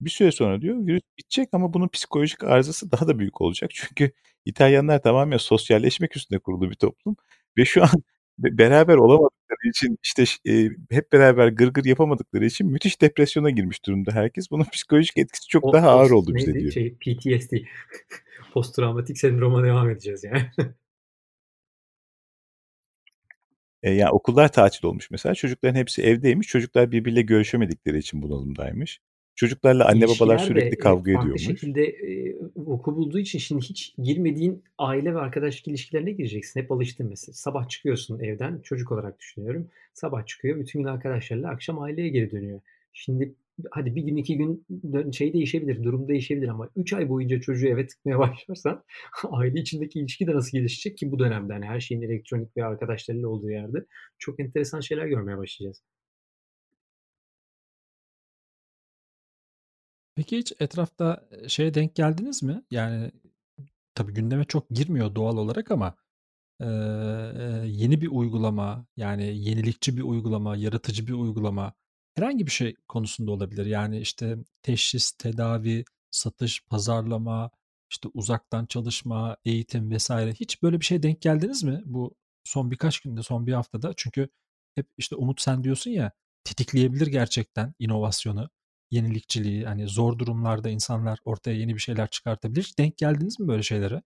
Bir süre sonra diyor virüs bitecek ama bunun psikolojik arızası daha da büyük olacak. Çünkü İtalyanlar tamamen sosyalleşmek üstüne kurulu bir toplum. Ve şu an beraber olamadıkları için işte e, hep beraber gırgır yapamadıkları için müthiş depresyona girmiş durumda herkes. Bunun psikolojik etkisi çok o, daha ağır oldu bize diyor. Şey, PTSD. Post travmatik sendroma devam edeceğiz yani. E, yani okullar tatil olmuş mesela. Çocukların hepsi evdeymiş. Çocuklar birbiriyle görüşemedikleri için bunalımdaymış. Çocuklarla anne babalar sürekli kavga e, ediyormuş. Farklı şekilde e, oku bulduğu için şimdi hiç girmediğin aile ve arkadaşlık ilişkilerine gireceksin. Hep alıştın mesela. Sabah çıkıyorsun evden çocuk olarak düşünüyorum. Sabah çıkıyor bütün gün arkadaşlarla akşam aileye geri dönüyor. Şimdi hadi bir gün iki gün şey değişebilir, durum değişebilir ama 3 ay boyunca çocuğu eve tıkmaya başlarsan aile içindeki ilişki de nasıl gelişecek ki bu dönemde hani her şeyin elektronik ve arkadaşlarıyla olduğu yerde çok enteresan şeyler görmeye başlayacağız. Peki hiç etrafta şeye denk geldiniz mi? Yani tabii gündeme çok girmiyor doğal olarak ama e, yeni bir uygulama, yani yenilikçi bir uygulama, yaratıcı bir uygulama herhangi bir şey konusunda olabilir. Yani işte teşhis, tedavi, satış, pazarlama, işte uzaktan çalışma, eğitim vesaire. Hiç böyle bir şey denk geldiniz mi bu son birkaç günde, son bir haftada? Çünkü hep işte Umut sen diyorsun ya tetikleyebilir gerçekten inovasyonu yenilikçiliği, hani zor durumlarda insanlar ortaya yeni bir şeyler çıkartabilir. Denk geldiniz mi böyle şeylere?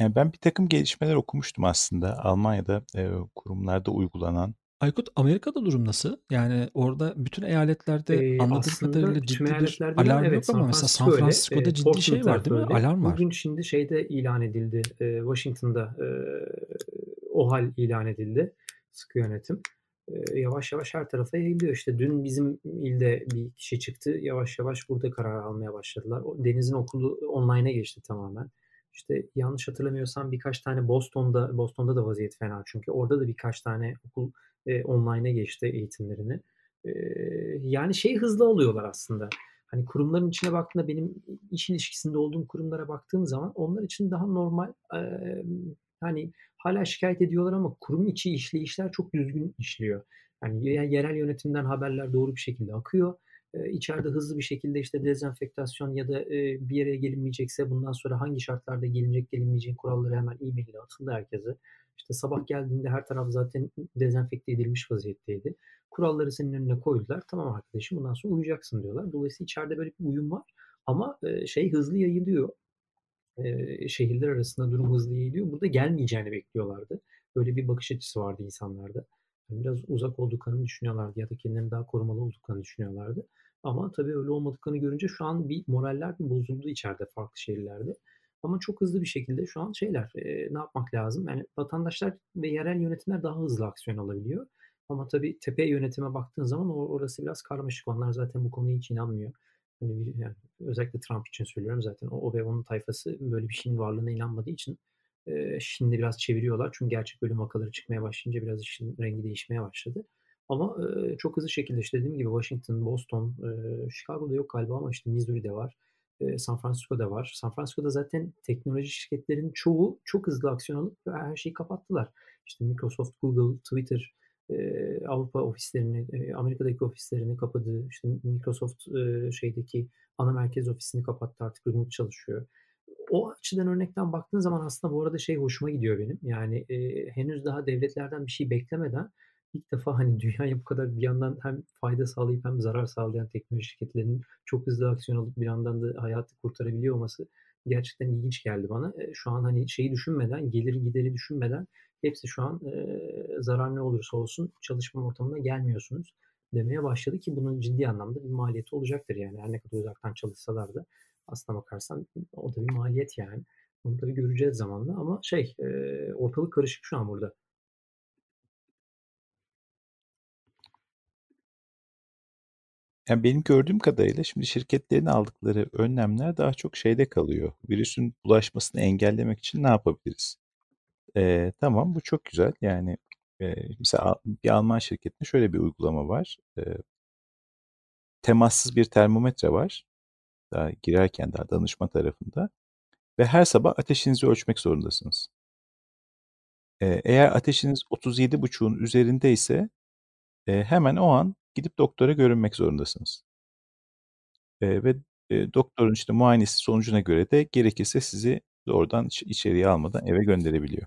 Yani ben bir takım gelişmeler okumuştum aslında. Almanya'da e, kurumlarda uygulanan. Aykut Amerika'da durum nasıl? Yani orada bütün eyaletlerde ee, anladığım kadarıyla ciddi bir alarm evet, yok ama mesela San Francisco'da öyle, ciddi şey var değil mi? Öyle. Alarm var. Bugün şimdi şeyde ilan edildi. E, Washington'da e, OHAL ilan edildi. Sıkı yönetim yavaş yavaş her tarafa yayılıyor. İşte dün bizim ilde bir kişi çıktı. Yavaş yavaş burada karar almaya başladılar. Deniz'in okulu online'a geçti tamamen. İşte yanlış hatırlamıyorsam birkaç tane Boston'da Boston'da da vaziyet fena çünkü orada da birkaç tane okul e, online'a geçti eğitimlerini. E, yani şey hızlı alıyorlar aslında. Hani kurumların içine baktığında benim iş ilişkisinde olduğum kurumlara baktığım zaman onlar için daha normal e, hani hala şikayet ediyorlar ama kurum içi işleyişler çok düzgün işliyor. Yani yerel yönetimden haberler doğru bir şekilde akıyor. Ee, içeride hızlı bir şekilde işte dezenfektasyon ya da e, bir yere gelinmeyecekse bundan sonra hangi şartlarda gelinecek gelinmeyecek kuralları hemen e-mail ile atıldı herkese. İşte sabah geldiğinde her taraf zaten dezenfekte edilmiş vaziyetteydi. Kuralları senin önüne koydular. Tamam arkadaşım bundan sonra uyacaksın diyorlar. Dolayısıyla içeride böyle bir uyum var. Ama e, şey hızlı yayılıyor e, şehirler arasında durum hızlı yayılıyor. Burada gelmeyeceğini bekliyorlardı. Böyle bir bakış açısı vardı insanlarda. Yani biraz uzak olduklarını düşünüyorlardı ya da kendilerini daha korumalı olduklarını düşünüyorlardı. Ama tabii öyle olmadıklarını görünce şu an bir moraller bir bozuldu içeride farklı şehirlerde. Ama çok hızlı bir şekilde şu an şeyler e, ne yapmak lazım? Yani vatandaşlar ve yerel yönetimler daha hızlı aksiyon alabiliyor. Ama tabii tepe yönetime baktığın zaman orası biraz karmaşık. Onlar zaten bu konuya hiç inanmıyor. Hani yani özellikle Trump için söylüyorum zaten o, o ve onun tayfası böyle bir şeyin varlığına inanmadığı için e, şimdi biraz çeviriyorlar. Çünkü gerçek ölüm vakaları çıkmaya başlayınca biraz işin rengi değişmeye başladı. Ama e, çok hızlı şekilde işte dediğim gibi Washington, Boston, e, Chicago'da yok galiba ama işte Missouri'de var. E, San Francisco'da var. San Francisco'da zaten teknoloji şirketlerinin çoğu çok hızlı aksiyon alıp her şeyi kapattılar. İşte Microsoft, Google, Twitter, Avrupa ofislerini, Amerika'daki ofislerini kapadı. İşte Microsoft şeydeki ana merkez ofisini kapattı artık remote çalışıyor. O açıdan örnekten baktığın zaman aslında bu arada şey hoşuma gidiyor benim. Yani e, henüz daha devletlerden bir şey beklemeden ilk defa hani dünyaya bu kadar bir yandan hem fayda sağlayıp hem zarar sağlayan teknoloji şirketlerinin çok hızlı aksiyon alıp bir yandan da hayatı kurtarabiliyor olması gerçekten ilginç geldi bana. Şu an hani şeyi düşünmeden, gelir gideri düşünmeden hepsi şu an e, zarar ne olursa olsun çalışma ortamına gelmiyorsunuz demeye başladı ki bunun ciddi anlamda bir maliyeti olacaktır yani. Her ne kadar uzaktan çalışsalar da aslına bakarsan o da bir maliyet yani. Bunu tabii göreceğiz zamanla ama şey e, ortalık karışık şu an burada. Yani benim gördüğüm kadarıyla şimdi şirketlerin aldıkları önlemler daha çok şeyde kalıyor. Virüsün bulaşmasını engellemek için ne yapabiliriz? Ee, tamam bu çok güzel. Yani e, mesela bir Alman şirketinde şöyle bir uygulama var. E, temassız bir termometre var. Daha girerken daha danışma tarafında. Ve her sabah ateşinizi ölçmek zorundasınız. E, eğer ateşiniz 37,5'un üzerinde ise e, hemen o an gidip doktora görünmek zorundasınız. E, ve e, doktorun işte muayenesi sonucuna göre de gerekirse sizi doğrudan iç- içeriye almadan eve gönderebiliyor.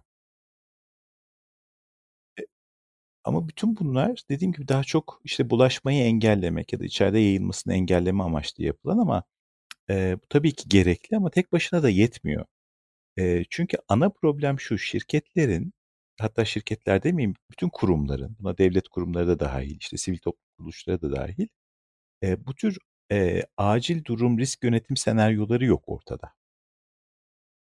Ama bütün bunlar dediğim gibi daha çok işte bulaşmayı engellemek ya da içeride yayılmasını engelleme amaçlı yapılan ama e, bu tabii ki gerekli ama tek başına da yetmiyor. E, çünkü ana problem şu şirketlerin hatta şirketler demeyeyim bütün kurumların buna devlet kurumları da dahil işte sivil toplum kuruluşları da dahil e, bu tür e, acil durum risk yönetim senaryoları yok ortada.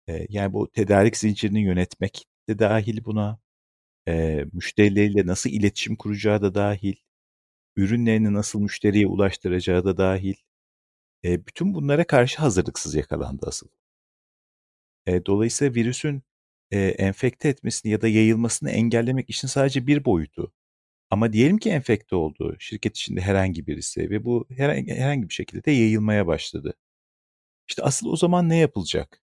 E, yani bu tedarik zincirini yönetmek de dahil buna e, müşterileriyle nasıl iletişim kuracağı da dahil ürünlerini nasıl müşteriye ulaştıracağı da dahil e, bütün bunlara karşı hazırlıksız yakalandı asıl. E, dolayısıyla virüsün e, enfekte etmesini ya da yayılmasını engellemek işin sadece bir boyutu. Ama diyelim ki enfekte oldu şirket içinde herhangi birisi ve bu herhangi, herhangi bir şekilde de yayılmaya başladı. İşte asıl o zaman ne yapılacak?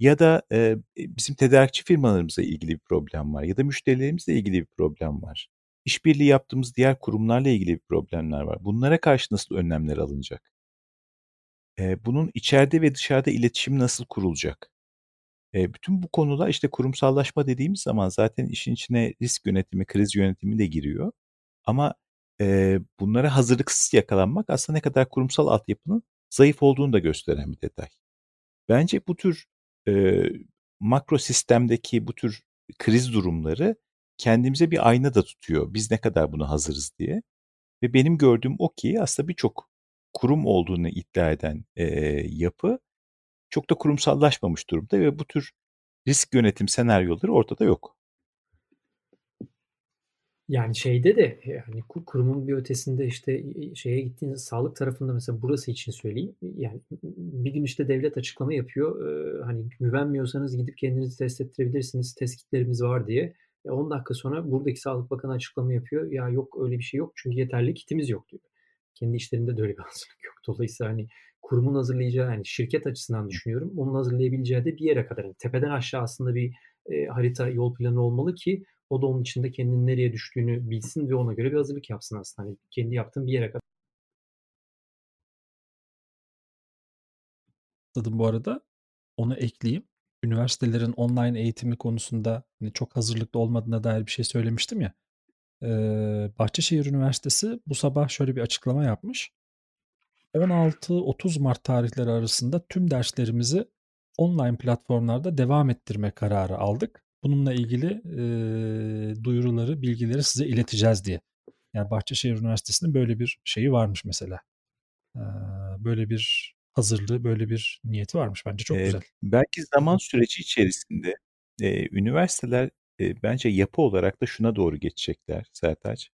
Ya da e, bizim tedarikçi firmalarımızla ilgili bir problem var ya da müşterilerimizle ilgili bir problem var. İşbirliği yaptığımız diğer kurumlarla ilgili bir problemler var. Bunlara karşı nasıl önlemler alınacak? E, bunun içeride ve dışarıda iletişim nasıl kurulacak? E, bütün bu konular işte kurumsallaşma dediğimiz zaman zaten işin içine risk yönetimi, kriz yönetimi de giriyor. Ama e, bunlara hazırlıksız yakalanmak aslında ne kadar kurumsal altyapının zayıf olduğunu da gösteren bir detay. Bence bu tür e, makro sistemdeki bu tür kriz durumları kendimize bir ayna da tutuyor. Biz ne kadar buna hazırız diye. Ve benim gördüğüm o ki aslında birçok kurum olduğunu iddia eden e, yapı çok da kurumsallaşmamış durumda ve bu tür risk yönetim senaryoları ortada yok. Yani şeyde de yani kurumun bir ötesinde işte şeye gittiğiniz sağlık tarafında mesela burası için söyleyeyim. Yani bir gün işte devlet açıklama yapıyor. hani güvenmiyorsanız gidip kendinizi test ettirebilirsiniz. Test kitlerimiz var diye. 10 dakika sonra buradaki Sağlık Bakanı açıklama yapıyor. Ya yok öyle bir şey yok çünkü yeterli kitimiz yok diyor. Kendi işlerinde de öyle bir hazırlık yok. Dolayısıyla hani kurumun hazırlayacağı yani şirket açısından düşünüyorum. Onun hazırlayabileceği de bir yere kadar. Yani tepeden aşağı aslında bir e, harita, yol planı olmalı ki o da onun içinde kendinin nereye düştüğünü bilsin ve ona göre bir hazırlık yapsın aslında. Hani kendi yaptığın bir yere kadar. Dedim bu arada. Onu ekleyeyim. Üniversitelerin online eğitimi konusunda hani çok hazırlıklı olmadığına dair bir şey söylemiştim ya. Bahçeşehir Üniversitesi bu sabah şöyle bir açıklama yapmış. 16-30 Mart tarihleri arasında tüm derslerimizi online platformlarda devam ettirme kararı aldık. Bununla ilgili e, duyuruları, bilgileri size ileteceğiz diye. Yani Bahçeşehir Üniversitesi'nin böyle bir şeyi varmış mesela. E, böyle bir hazırlığı, böyle bir niyeti varmış. Bence çok ee, güzel. Belki zaman süreci içerisinde e, üniversiteler e, bence yapı olarak da şuna doğru geçecekler Sertaç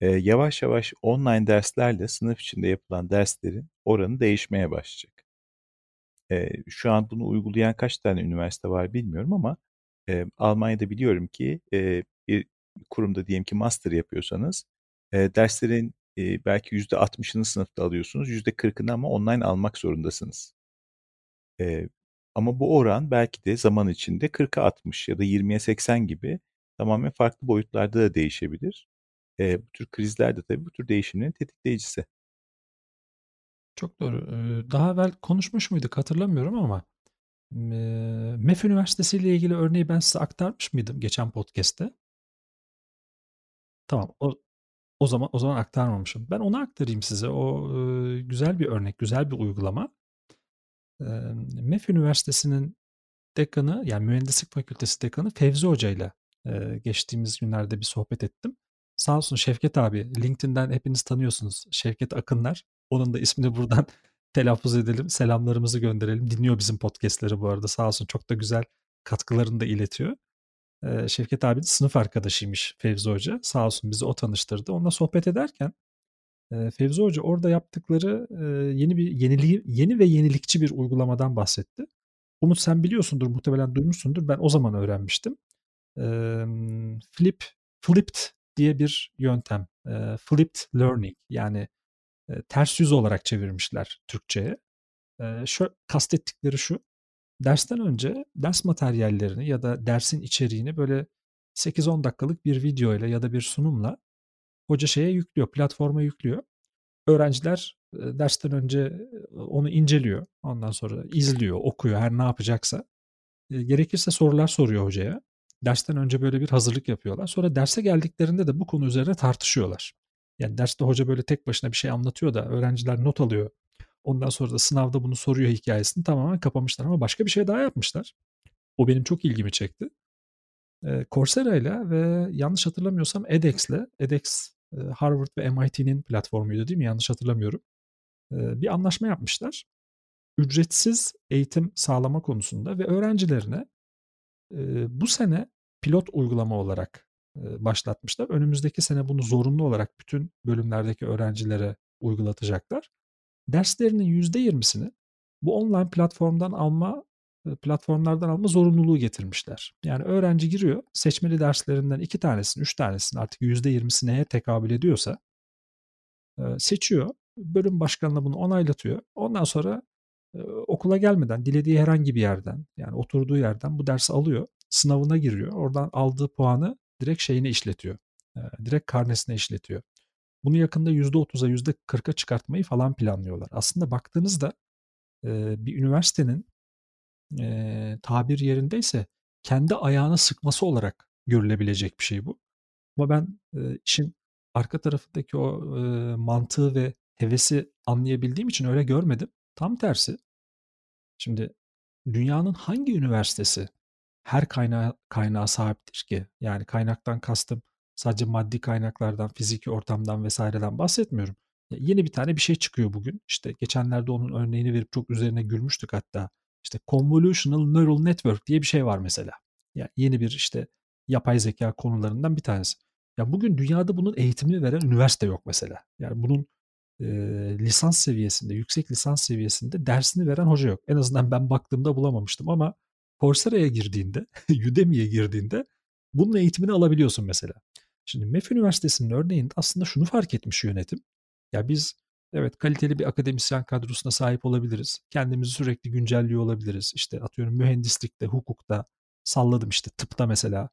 e, yavaş yavaş online derslerle sınıf içinde yapılan derslerin oranı değişmeye başlayacak. E, şu an bunu uygulayan kaç tane üniversite var bilmiyorum ama e, Almanya'da biliyorum ki e, bir kurumda diyelim ki master yapıyorsanız e, derslerin e, belki %60'ını sınıfta alıyorsunuz, %40'ını ama online almak zorundasınız. E, ama bu oran belki de zaman içinde 40'a 60 ya da 20'ye 80 gibi tamamen farklı boyutlarda da değişebilir. e, bu tür krizler de tabii bu tür değişimlerin tetikleyicisi. Çok doğru. Daha evvel konuşmuş muyduk hatırlamıyorum ama MEF Üniversitesi ile ilgili örneği ben size aktarmış mıydım geçen podcast'te? Tamam. O, o zaman o zaman aktarmamışım. Ben onu aktarayım size. O e, güzel bir örnek, güzel bir uygulama. E, MEF Üniversitesi'nin dekanı, yani mühendislik fakültesi dekanı Fevzi Hoca ile geçtiğimiz günlerde bir sohbet ettim. Sağ olsun Şevket abi, LinkedIn'den hepiniz tanıyorsunuz. Şevket Akınlar. Onun da ismini buradan telaffuz edelim. Selamlarımızı gönderelim. Dinliyor bizim podcastleri bu arada. Sağ olsun çok da güzel katkılarını da iletiyor. Ee, Şevket abi de sınıf arkadaşıymış Fevzi Hoca. Sağ olsun bizi o tanıştırdı. Onunla sohbet ederken e, Fevzi Hoca orada yaptıkları e, yeni bir yeniliği, yeni ve yenilikçi bir uygulamadan bahsetti. Umut sen biliyorsundur, muhtemelen duymuşsundur. Ben o zaman öğrenmiştim. E, flip, flipped diye bir yöntem. E, flipped learning yani e, ters yüz olarak çevirmişler Türkçe'ye. E, şu kastettikleri şu. Dersten önce ders materyallerini ya da dersin içeriğini böyle 8-10 dakikalık bir video ile ya da bir sunumla hoca şeye yüklüyor, platforma yüklüyor. Öğrenciler e, dersten önce onu inceliyor. Ondan sonra izliyor, okuyor her ne yapacaksa. Gerekirse sorular soruyor hocaya. Dersten önce böyle bir hazırlık yapıyorlar. Sonra derse geldiklerinde de bu konu üzerine tartışıyorlar. Yani derste hoca böyle tek başına bir şey anlatıyor da öğrenciler not alıyor. Ondan sonra da sınavda bunu soruyor hikayesini tamamen kapamışlar ama başka bir şey daha yapmışlar. O benim çok ilgimi çekti. Coursera ile ve yanlış hatırlamıyorsam edX ile, edX Harvard ve MIT'nin platformuydu değil mi? Yanlış hatırlamıyorum. Bir anlaşma yapmışlar. Ücretsiz eğitim sağlama konusunda ve öğrencilerine bu sene pilot uygulama olarak başlatmışlar. Önümüzdeki sene bunu zorunlu olarak bütün bölümlerdeki öğrencilere uygulatacaklar. Derslerinin %20'sini bu online platformdan alma platformlardan alma zorunluluğu getirmişler. Yani öğrenci giriyor, seçmeli derslerinden iki tanesini, üç tanesini artık %20'si neye tekabül ediyorsa seçiyor. Bölüm başkanına bunu onaylatıyor. Ondan sonra okula gelmeden dilediği herhangi bir yerden yani oturduğu yerden bu dersi alıyor. Sınavına giriyor. Oradan aldığı puanı direkt şeyine işletiyor. direkt karnesine işletiyor. Bunu yakında %30'a %40'a çıkartmayı falan planlıyorlar. Aslında baktığınızda bir üniversitenin tabir yerindeyse kendi ayağına sıkması olarak görülebilecek bir şey bu. Ama ben işin arka tarafındaki o mantığı ve hevesi anlayabildiğim için öyle görmedim. Tam tersi. Şimdi dünyanın hangi üniversitesi her kaynağa, kaynağa sahiptir ki? Yani kaynaktan kastım sadece maddi kaynaklardan, fiziki ortamdan vesaireden bahsetmiyorum. Yeni bir tane bir şey çıkıyor bugün. İşte geçenlerde onun örneğini verip çok üzerine gülmüştük hatta. İşte Convolutional Neural Network diye bir şey var mesela. Yani yeni bir işte yapay zeka konularından bir tanesi. Ya bugün dünyada bunun eğitimini veren üniversite yok mesela. Yani bunun e, lisans seviyesinde, yüksek lisans seviyesinde dersini veren hoca yok. En azından ben baktığımda bulamamıştım ama Coursera'ya girdiğinde, Udemy'ye girdiğinde bunun eğitimini alabiliyorsun mesela. Şimdi MEF Üniversitesi'nin örneğinde aslında şunu fark etmiş yönetim. Ya biz evet kaliteli bir akademisyen kadrosuna sahip olabiliriz. Kendimizi sürekli güncelliyor olabiliriz. İşte atıyorum mühendislikte, hukukta, salladım işte tıpta mesela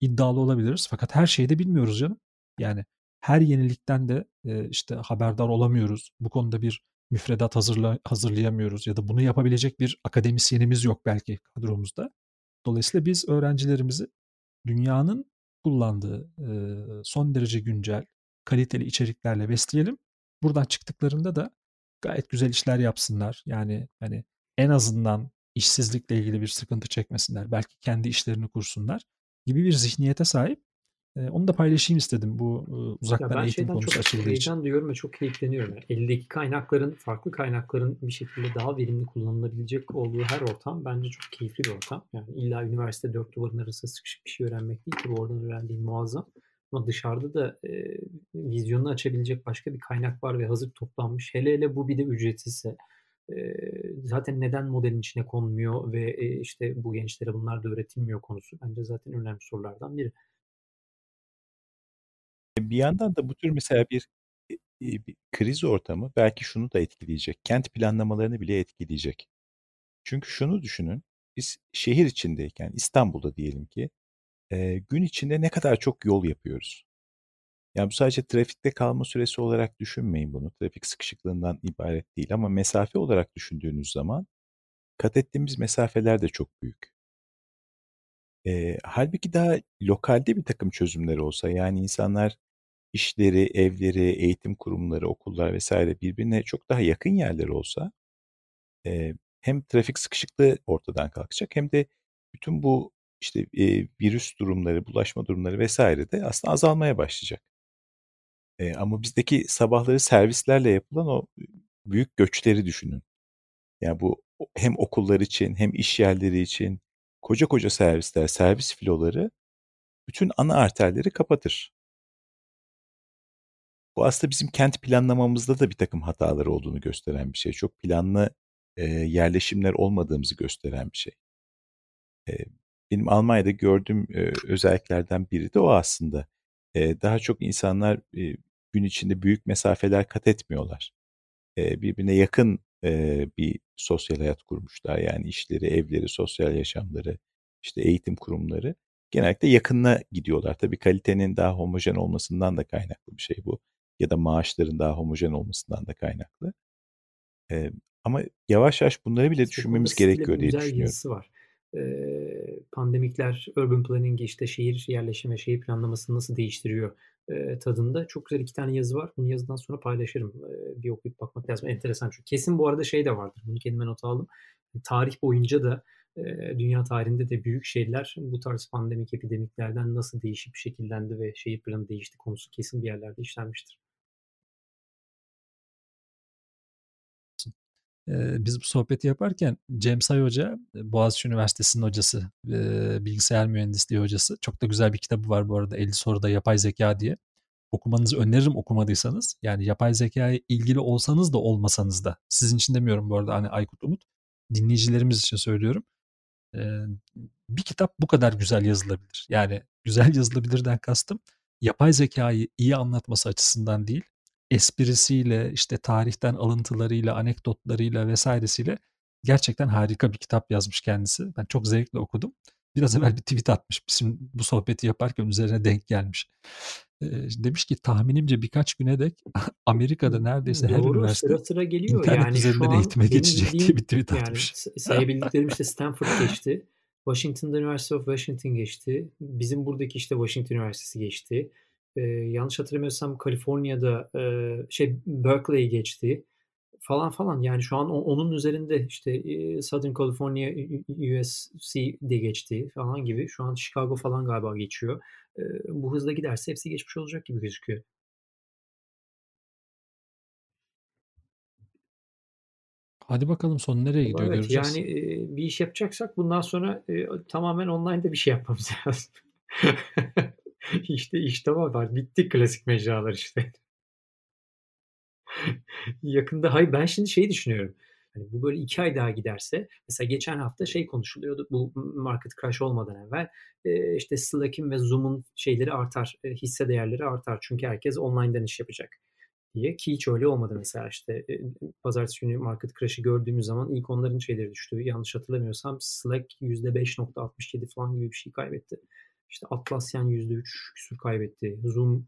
iddialı olabiliriz. Fakat her şeyi de bilmiyoruz canım. Yani her yenilikten de işte haberdar olamıyoruz. Bu konuda bir müfredat hazırla, hazırlayamıyoruz ya da bunu yapabilecek bir akademisyenimiz yok belki kadromuzda. Dolayısıyla biz öğrencilerimizi dünyanın kullandığı e, son derece güncel, kaliteli içeriklerle besleyelim. Buradan çıktıklarında da gayet güzel işler yapsınlar. Yani hani en azından işsizlikle ilgili bir sıkıntı çekmesinler. Belki kendi işlerini kursunlar gibi bir zihniyete sahip onu da paylaşayım istedim bu uzaktan eğitim konusu açıldığı için. heyecan duyuyorum ve çok keyifleniyorum. Yani eldeki kaynakların, farklı kaynakların bir şekilde daha verimli kullanılabilecek olduğu her ortam bence çok keyifli bir ortam. Yani illa üniversite dört duvarın arasında sıkışık bir şey öğrenmek değil ki bu oradan öğrendiğin muazzam. Ama dışarıda da e, vizyonunu açabilecek başka bir kaynak var ve hazır toplanmış. Hele hele bu bir de ücretsizse. E, zaten neden modelin içine konmuyor ve e, işte bu gençlere bunlar da öğretilmiyor konusu bence zaten önemli sorulardan biri. Bir yandan da bu tür mesela bir, bir kriz ortamı belki şunu da etkileyecek. Kent planlamalarını bile etkileyecek. Çünkü şunu düşünün. Biz şehir içindeyken İstanbul'da diyelim ki e, gün içinde ne kadar çok yol yapıyoruz. Yani bu sadece trafikte kalma süresi olarak düşünmeyin bunu. Trafik sıkışıklığından ibaret değil ama mesafe olarak düşündüğünüz zaman kat ettiğimiz mesafeler de çok büyük. E, halbuki daha lokalde bir takım çözümler olsa yani insanlar işleri, evleri, eğitim kurumları, okullar vesaire birbirine çok daha yakın yerler olsa e, hem trafik sıkışıklığı ortadan kalkacak hem de bütün bu işte e, virüs durumları, bulaşma durumları vesaire de aslında azalmaya başlayacak. E, ama bizdeki sabahları servislerle yapılan o büyük göçleri düşünün. Yani bu hem okullar için hem iş yerleri için koca koca servisler, servis filoları bütün ana arterleri kapatır. Bu aslında bizim kent planlamamızda da bir takım hatalar olduğunu gösteren bir şey. Çok planlı e, yerleşimler olmadığımızı gösteren bir şey. E, benim Almanya'da gördüğüm e, özelliklerden biri de o aslında. E, daha çok insanlar e, gün içinde büyük mesafeler kat etmiyorlar. E, birbirine yakın e, bir sosyal hayat kurmuşlar. Yani işleri, evleri, sosyal yaşamları, işte eğitim kurumları genellikle yakınına gidiyorlar. Tabii kalitenin daha homojen olmasından da kaynaklı bir şey bu. Ya da maaşların daha homojen olmasından da kaynaklı. E, ama yavaş yavaş bunları bile düşünmemiz gerekiyor diye düşünüyorum. Var. Ee, pandemikler urban planning işte şehir yerleşimi, şehir planlamasını nasıl değiştiriyor e, tadında. Çok güzel iki tane yazı var. Bunu yazıdan sonra paylaşırım. E, bir okuyup bakmak lazım. Enteresan çünkü. Kesin bu arada şey de vardır. Bunu kendime not aldım. Tarih boyunca da e, dünya tarihinde de büyük şehirler bu tarz pandemik epidemiklerden nasıl değişip şekillendi ve şehir planı değişti konusu kesin bir yerlerde işlenmiştir. Biz bu sohbeti yaparken Cem Say Hoca, Boğaziçi Üniversitesi'nin hocası, bilgisayar mühendisliği hocası. Çok da güzel bir kitabı var bu arada 50 soruda yapay zeka diye. Okumanızı öneririm okumadıysanız. Yani yapay zekaya ilgili olsanız da olmasanız da. Sizin için demiyorum bu arada hani Aykut Umut. Dinleyicilerimiz için söylüyorum. bir kitap bu kadar güzel yazılabilir. Yani güzel yazılabilirden kastım yapay zekayı iyi anlatması açısından değil, esprisiyle, işte tarihten alıntılarıyla, anekdotlarıyla vesairesiyle gerçekten harika bir kitap yazmış kendisi. Ben çok zevkle okudum. Biraz evvel bir tweet atmış. Bizim bu sohbeti yaparken üzerine denk gelmiş. Demiş ki tahminimce birkaç güne dek Amerika'da neredeyse Doğru, her üniversite sıra sıra geliyor. internet yani üzerinden eğitime geçecek diye bir tweet yani atmış. sayabildiklerim işte Stanford geçti. Washington'da University of Washington geçti. Bizim buradaki işte Washington Üniversitesi geçti e, yanlış hatırlamıyorsam Kaliforniya'da e, şey Berkeley geçti falan falan. Yani şu an onun üzerinde işte Southern California USC de geçti falan gibi. Şu an Chicago falan galiba geçiyor. E, bu hızla giderse hepsi geçmiş olacak gibi gözüküyor. Hadi bakalım son nereye gidiyor evet, göreceğiz. Yani e, bir iş yapacaksak bundan sonra e, tamamen online'da bir şey yapmamız lazım. İşte işte var. Bitti klasik mecralar işte. Yakında hayır ben şimdi şey düşünüyorum. Hani bu böyle iki ay daha giderse mesela geçen hafta şey konuşuluyordu bu market crash olmadan evvel işte Slack'in ve Zoom'un şeyleri artar hisse değerleri artar çünkü herkes online'dan iş yapacak diye ki hiç öyle olmadı mesela işte e, pazartesi günü market crash'ı gördüğümüz zaman ilk onların şeyleri düştü yanlış hatırlamıyorsam Slack %5.67 falan gibi bir şey kaybetti. İşte Atlassian %3 küsür kaybetti. Zoom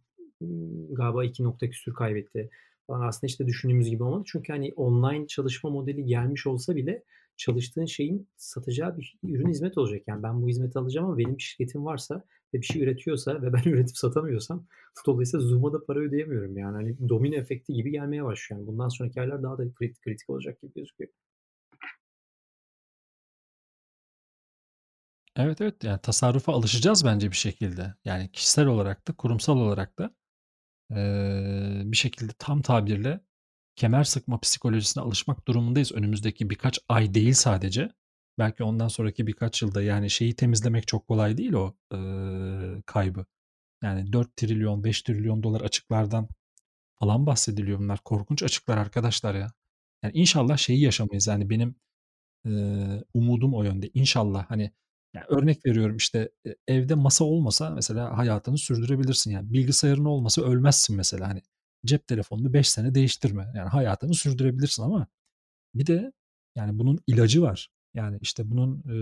galiba 2 nokta küsür kaybetti. Falan aslında işte düşündüğümüz gibi olmadı. Çünkü hani online çalışma modeli gelmiş olsa bile çalıştığın şeyin satacağı bir ürün hizmet olacak. Yani ben bu hizmeti alacağım ama benim şirketim varsa ve bir şey üretiyorsa ve ben üretip satamıyorsam dolayısıyla Zoom'a da para ödeyemiyorum. Yani hani domino efekti gibi gelmeye başlıyor. Yani bundan sonraki aylar daha da kritik, kritik olacak gibi gözüküyor. Evet evet yani tasarrufa alışacağız bence bir şekilde. Yani kişisel olarak da kurumsal olarak da eee, bir şekilde tam tabirle kemer sıkma psikolojisine alışmak durumundayız önümüzdeki birkaç ay değil sadece. Belki ondan sonraki birkaç yılda yani şeyi temizlemek çok kolay değil o eee, kaybı. Yani 4 trilyon 5 trilyon dolar açıklardan falan bahsediliyor bunlar. Korkunç açıklar arkadaşlar ya. Yani inşallah şeyi yaşamayız. Yani benim eee, umudum o yönde. İnşallah hani yani örnek veriyorum işte e, evde masa olmasa mesela hayatını sürdürebilirsin yani. Bilgisayarın olmasa ölmezsin mesela hani. Cep telefonunu 5 sene değiştirme. Yani hayatını sürdürebilirsin ama bir de yani bunun ilacı var. Yani işte bunun e,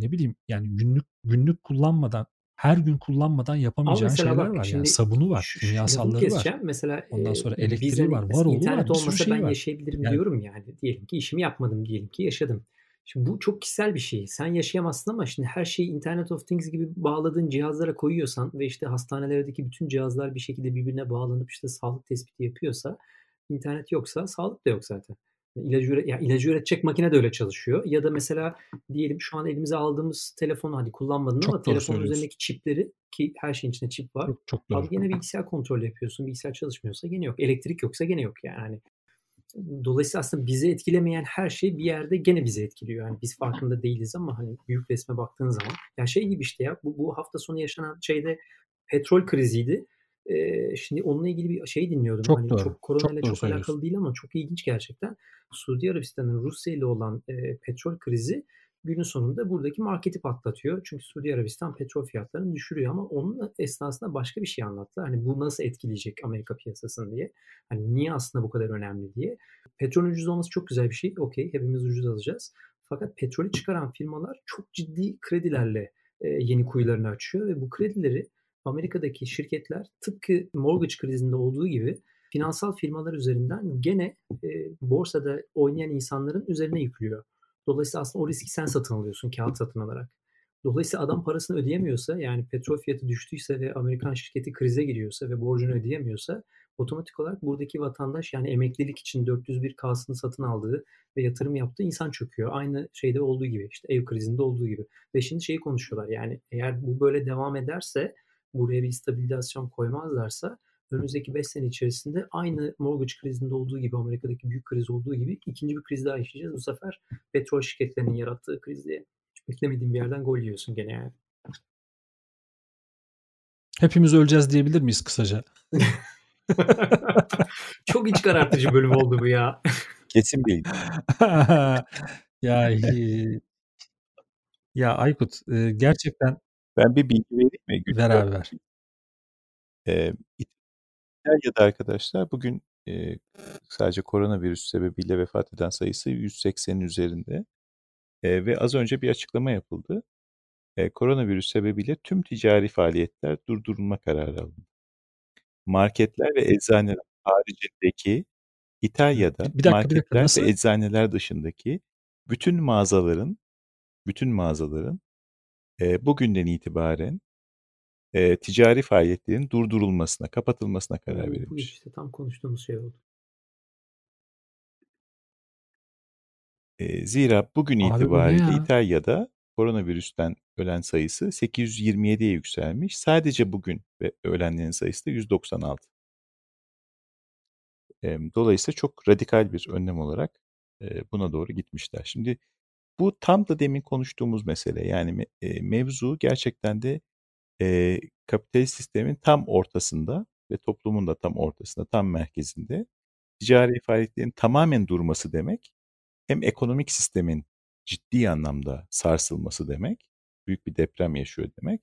ne bileyim yani günlük günlük kullanmadan her gün kullanmadan yapamayacağın şeyler bak, var. Yani sabunu var, şu- kimyasalları var. Mesela Ondan sonra elektriği var, var oğlu internet var, bir sürü olmasa şey ben var. yaşayabilirim Yani- diyorum yani. Diyelim ki işimi yapmadım, diyelim ki yaşadım. Şimdi bu çok kişisel bir şey. Sen yaşayamazsın ama şimdi her şeyi Internet of Things gibi bağladığın cihazlara koyuyorsan ve işte hastanelerdeki bütün cihazlar bir şekilde birbirine bağlanıp işte sağlık tespiti yapıyorsa internet yoksa sağlık da yok zaten. İlacı, üre- ya ilacı üretecek makine de öyle çalışıyor. Ya da mesela diyelim şu an elimize aldığımız telefonu hadi kullanmadın Çok ama telefonun üzerindeki çipleri ki her şeyin içinde çip var. Çok, çok doğru. Abi gene bilgisayar kontrol yapıyorsun. Bilgisayar çalışmıyorsa gene yok. Elektrik yoksa gene yok yani. Dolayısıyla aslında bizi etkilemeyen her şey bir yerde gene bizi etkiliyor. Yani biz farkında değiliz ama hani büyük resme baktığın zaman. Ya şey gibi işte ya bu, bu hafta sonu yaşanan şeyde petrol kriziydi. Ee, şimdi onunla ilgili bir şey dinliyordum. Çok hani doğru. çok koronayla Çok çok, alakalı değil ama çok ilginç gerçekten. Suudi Arabistan'ın Rusya ile olan e, petrol krizi günün sonunda buradaki marketi patlatıyor. Çünkü Suudi Arabistan petrol fiyatlarını düşürüyor ama onun esnasında başka bir şey anlattı. Hani bu nasıl etkileyecek Amerika piyasasını diye. Hani niye aslında bu kadar önemli diye. Petrolün ucuz olması çok güzel bir şey. Okey hepimiz ucuz alacağız. Fakat petrolü çıkaran firmalar çok ciddi kredilerle e, yeni kuyularını açıyor ve bu kredileri Amerika'daki şirketler tıpkı mortgage krizinde olduğu gibi finansal firmalar üzerinden gene e, borsada oynayan insanların üzerine yüklüyor. Dolayısıyla aslında o riski sen satın alıyorsun kağıt satın alarak. Dolayısıyla adam parasını ödeyemiyorsa yani petrol fiyatı düştüyse ve Amerikan şirketi krize giriyorsa ve borcunu ödeyemiyorsa otomatik olarak buradaki vatandaş yani emeklilik için 401K'sını satın aldığı ve yatırım yaptığı insan çöküyor. Aynı şeyde olduğu gibi işte ev krizinde olduğu gibi. Ve şimdi şeyi konuşuyorlar yani eğer bu böyle devam ederse buraya bir stabilizasyon koymazlarsa önümüzdeki 5 sene içerisinde aynı mortgage krizinde olduğu gibi Amerika'daki büyük kriz olduğu gibi ikinci bir kriz daha yaşayacağız. Bu sefer petrol şirketlerinin yarattığı kriz diye. Hiç beklemediğin bir yerden gol yiyorsun gene yani. Hepimiz öleceğiz diyebilir miyiz kısaca? Çok iç karartıcı bölüm oldu bu ya. Kesin bilgi. ya ya Aykut e, gerçekten Ben bir bilgi vereyim mi? Ver abi ver. Ee, İtalya'da arkadaşlar bugün e, sadece koronavirüs sebebiyle vefat eden sayısı 180'in üzerinde. E, ve az önce bir açıklama yapıldı. E, koronavirüs sebebiyle tüm ticari faaliyetler durdurulma kararı alındı. Marketler ve eczaneler haricindeki İtalya'da Bir- dakika, bir dakika, marketler nasıl? ve eczaneler dışındaki bütün mağazaların bütün mağazaların e, bugünden itibaren e, ticari faaliyetlerin durdurulmasına, kapatılmasına karar Bu verilmiş. işte tam konuştuğumuz şey oldu. E, zira bugün Abi bu itibariyle ya? İtalya'da koronavirüsten ölen sayısı 827'ye yükselmiş. Sadece bugün ve ölenlerin sayısı da 196. E, dolayısıyla çok radikal bir önlem olarak e, buna doğru gitmişler. Şimdi bu tam da demin konuştuğumuz mesele. Yani me- e, mevzu gerçekten de e, kapitalist sistemin tam ortasında ve toplumun da tam ortasında, tam merkezinde ticari faaliyetlerin tamamen durması demek hem ekonomik sistemin ciddi anlamda sarsılması demek, büyük bir deprem yaşıyor demek,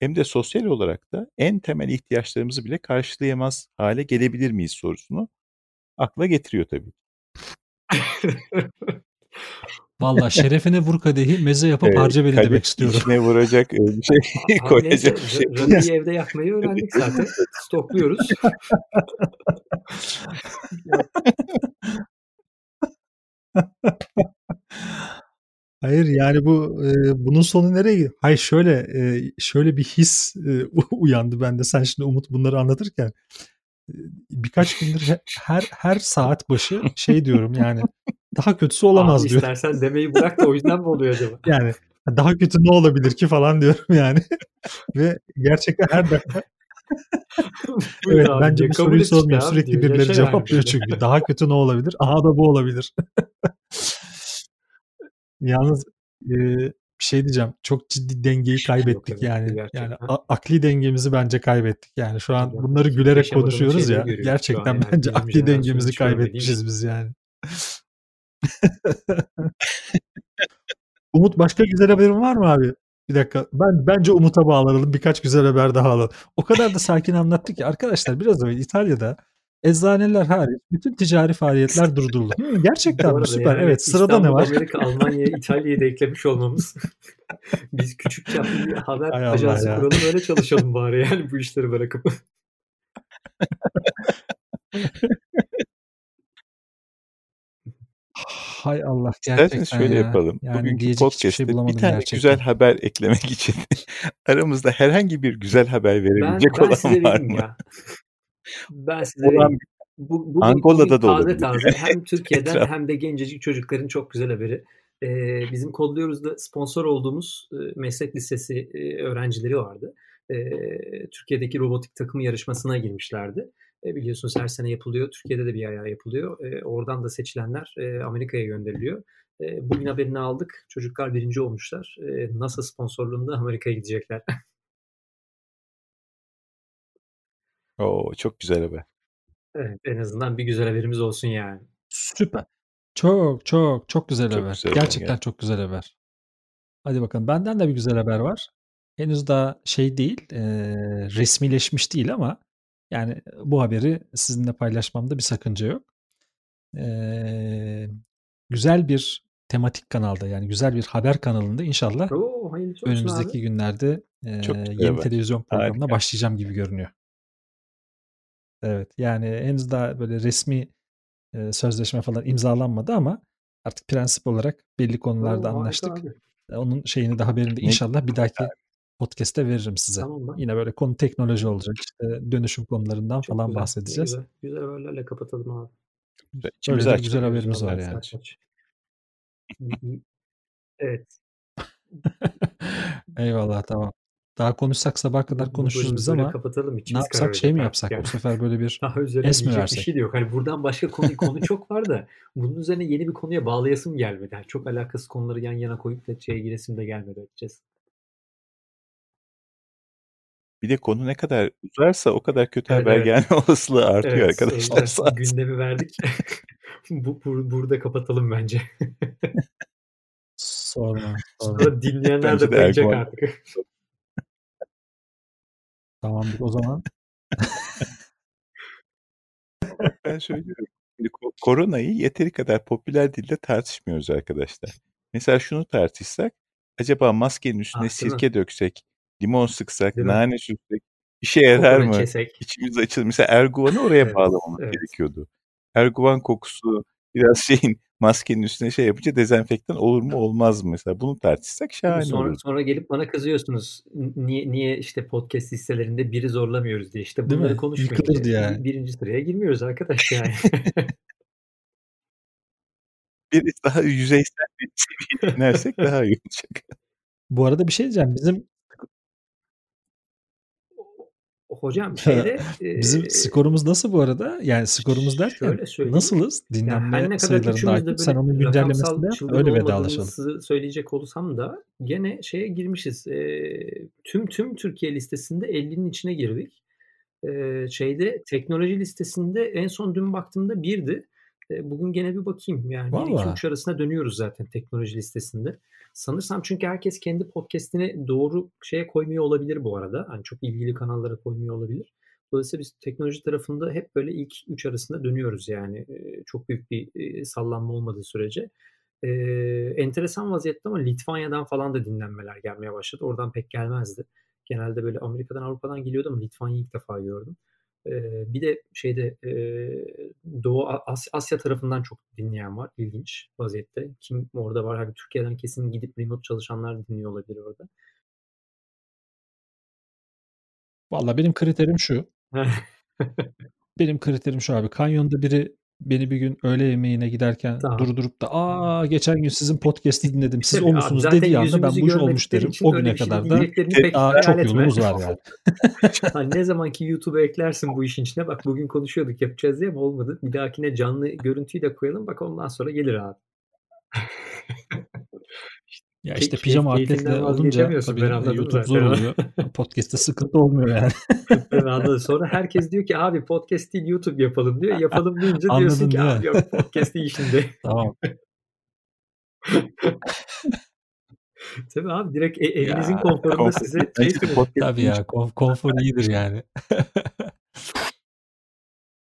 hem de sosyal olarak da en temel ihtiyaçlarımızı bile karşılayamaz hale gelebilir miyiz sorusunu akla getiriyor tabii. Valla şerefine vur kadehi meze yapıp Evet, harca beni kadeh demek istiyorum. içine vuracak e, bir şey Abi neyse koyacak bir şey. ra- rakıyı evde yakmayı öğrendik zaten. Stokluyoruz. Hayır yani bu e, bunun sonu nereye gidiyor? Hayır şöyle e, şöyle bir his e, uyandı bende. Sen şimdi Umut bunları anlatırken e, birkaç gündür he- her her saat başı şey diyorum yani daha kötüsü olamaz Abi diyor. istersen demeyi bırak da o yüzden mi oluyor acaba? Yani daha kötü ne olabilir ki falan diyorum yani. Ve gerçekten her dakika evet abi bence bu soruyu işte sormuyor. Sürekli diyor. birileri cevaplıyor çünkü. Daha kötü ne olabilir? Aha da bu olabilir. Yalnız e, bir şey diyeceğim. Çok ciddi dengeyi Yok kaybettik yani. gerçekten. Yani akli dengemizi bence kaybettik. Yani şu an bunları gülerek konuşuyoruz ya. Gerçekten bence akli dengemizi kaybetmişiz biz yani. Umut başka güzel haberin var mı abi? Bir dakika. Ben bence Umut'a bağlanalım. Birkaç güzel haber daha alalım. O kadar da sakin anlattı ki arkadaşlar biraz önce İtalya'da Eczaneler hariç bütün ticari faaliyetler durduruldu. Hı, gerçekten mi? Süper. Yani evet sırada İstanbul, ne var? Amerika, Almanya, İtalya'yı da eklemiş olmamız. Biz küçük çaplı bir haber Hay ajansı ya. kuralım öyle çalışalım bari yani bu işleri bırakıp. Hay Allah İsterseniz gerçekten şöyle ya. yapalım. Yani Bugünkü hiçbir şey podcast'te bir tane gerçekten. güzel haber eklemek için aramızda herhangi bir güzel haber Ben, verebilecek ben olan size var mı? ya. Ben size Olan. Bu, bugün, Angola'da da taze olabilir. taze hem Türkiye'den Etraf. hem de gencecik çocukların çok güzel haberi. Ee, bizim Kodluyoruz'da sponsor olduğumuz e, meslek lisesi e, öğrencileri vardı. E, Türkiye'deki robotik takımı yarışmasına girmişlerdi. E, biliyorsunuz her sene yapılıyor. Türkiye'de de bir ayağı yapılıyor. E, oradan da seçilenler e, Amerika'ya gönderiliyor. E, bugün haberini aldık. Çocuklar birinci olmuşlar. E, NASA sponsorluğunda Amerika'ya gidecekler. Oo, çok güzel haber. evet, en azından bir güzel haberimiz olsun yani. Süper. Çok çok çok güzel Çok haber. güzel Gerçekten gerçekten. çok güzel haber. Hadi bakalım. Benden de bir güzel haber var. Henüz daha şey değil, e, resmileşmiş değil ama yani bu haberi sizinle paylaşmamda bir sakınca yok. E, güzel bir tematik kanalda yani güzel bir haber kanalında inşallah Oo, önümüzdeki abi. günlerde e, Çok yeni haber. televizyon programına Harika. başlayacağım gibi görünüyor. Evet yani henüz daha böyle resmi e, sözleşme falan imzalanmadı ama artık prensip olarak belli konularda Oo, anlaştık. abi. E, Onun şeyini de haberini de Ne inşallah bir dahaki podcast'te veririm size. Tamam. Yine böyle konu teknoloji olacak. İşte dönüşüm konularından Çok falan güzel. Bahsedeceğiz. güzel. Güzel haberlerle kapatalım abi. güzel. Açtık. güzel Açıyoruz haberimiz var yani. saç maç. Evet. Eyvallah tamam. Daha konuşsak sabah kadar konuşuruz biz ama kapatalım. ne yapsak şey mi yapsak? yani. Bu sefer böyle bir Daha üzerine es mi diyecek bir versek? şey de yok. Hani buradan başka konu konu çok var da bunun üzerine yeni bir konuya bağlayasım gelmedi. Yani çok alakasız konuları yan yana koyup da şeye giresim de gelmedi açıkçası. Bir de konu ne kadar uzarsa o kadar kötü Evet haber evet. gelme olasılığı artıyor Evet arkadaşlar olsun. gündemi verdik. bu, bu- burada kapatalım bence. Sorma. Sonra dinleyenler Bence de Erguvan. artık. Tamamdır o zaman. Ben söylüyorum. Şimdi koronayı yeteri kadar popüler dilde tartışmıyoruz arkadaşlar. Mesela şunu tartışsak, acaba maskenin üstüne Ah değil mi? sirke döksek, limon sıksak, Değil mi? nane sürsek işe yarar Kokunu mı? kesek. İçimiz açılır. Mesela Erguvan'ı oraya Evet. bağlamamız Evet. gerekiyordu. Erguvan kokusu biraz şeyin maskenin üstüne şey yapınca dezenfektan olur mu olmaz mı mesela? Bunu tartışsak şahane Sonra, olurdu. sonra gelip bana kızıyorsunuz. Niye, niye işte podcast listelerinde biri zorlamıyoruz diye. İşte bunları mi? konuşmayınca Yıkılırdı yani. bir- birinci sıraya girmiyoruz arkadaş yani. Biraz daha yüzeysel bir seviyeye inersek daha iyi olacak. Bu arada bir şey diyeceğim. Bizim Hocam şeyde bizim e, skorumuz nasıl bu arada? Yani skorumuz derken nasılız? Dinlenme ne kadar sayılarında. Sen onun çılgın Öyle vedalaşalım. söyleyecek olsam da gene şeye girmişiz. E, tüm tüm Türkiye listesinde 50'nin içine girdik. E, şeyde teknoloji listesinde en son dün baktığımda birdi. Bugün gene bir bakayım. Yani 1 2 Valla. 3 arasında dönüyoruz zaten teknoloji listesinde. Sanırsam çünkü herkes kendi podcast'ini doğru şeye koymuyor olabilir bu arada. Hani çok ilgili kanallara koymuyor olabilir. Dolayısıyla biz teknoloji tarafında hep böyle ilk 3 arasında dönüyoruz yani. Çok büyük bir sallanma olmadığı sürece. E, enteresan vaziyette ama Litvanya'dan falan da dinlenmeler gelmeye başladı. Oradan pek gelmezdi. Genelde böyle Amerika'dan Avrupa'dan geliyordu ama Litvanya'yı ilk defa gördüm. Bir de şeyde Doğu As- Asya tarafından çok dinleyen var. İlginç vaziyette. Kim orada var? Hani Türkiye'den kesin gidip remote çalışanlar dinliyor olabilir orada. Valla benim kriterim şu. Benim kriterim şu abi. Kanyonda biri beni bir gün öğle yemeğine giderken Tamam. durdurup da aa geçen gün sizin podcast'i dinledim. Siz Tabii o abi, musunuz zaten dediği anda ben bu iş olmuş derim. O güne şey kadar da daha çok yolumuz var yani. Hani ne zaman ki YouTube'a eklersin bu işin içine bak bugün konuşuyorduk yapacağız diye ama olmadı. Bir dahakine canlı görüntüyü de koyalım bak ondan sonra gelir abi. Ya Key- işte keyif- pijama atletle olunca tabii YouTube zor oluyor. Podcast'te sıkıntı olmuyor yani. Ben anladım. Sonra herkes diyor ki abi podcast değil YouTube yapalım diyor. Yapalım deyince diyorsun ki abi yok podcast değil şimdi. Tamam. Tabii abi direkt e- evinizin Ya, konforunda konfor- size şey Tabii ya konf- konfor iyidir yani.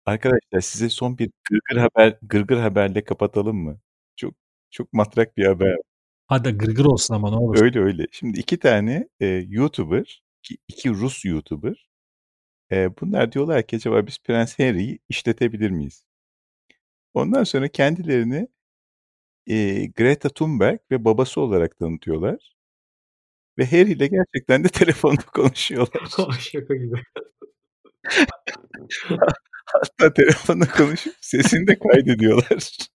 Arkadaşlar size son bir gırgır haber gırgır haberle kapatalım mı? Çok çok matrak bir haber. Hadi gırgır olsun ama ne olur. Öyle öyle. Şimdi iki tane e, YouTuber, iki, iki Rus YouTuber. E, bunlar diyorlar ki acaba biz Prens Harry'yi işletebilir miyiz? Ondan sonra kendilerini e, Greta Thunberg ve babası olarak tanıtıyorlar. Ve Harry ile gerçekten de telefonda konuşuyorlar. Şaka gibi. Hatta telefonda konuşup sesini de kaydediyorlar.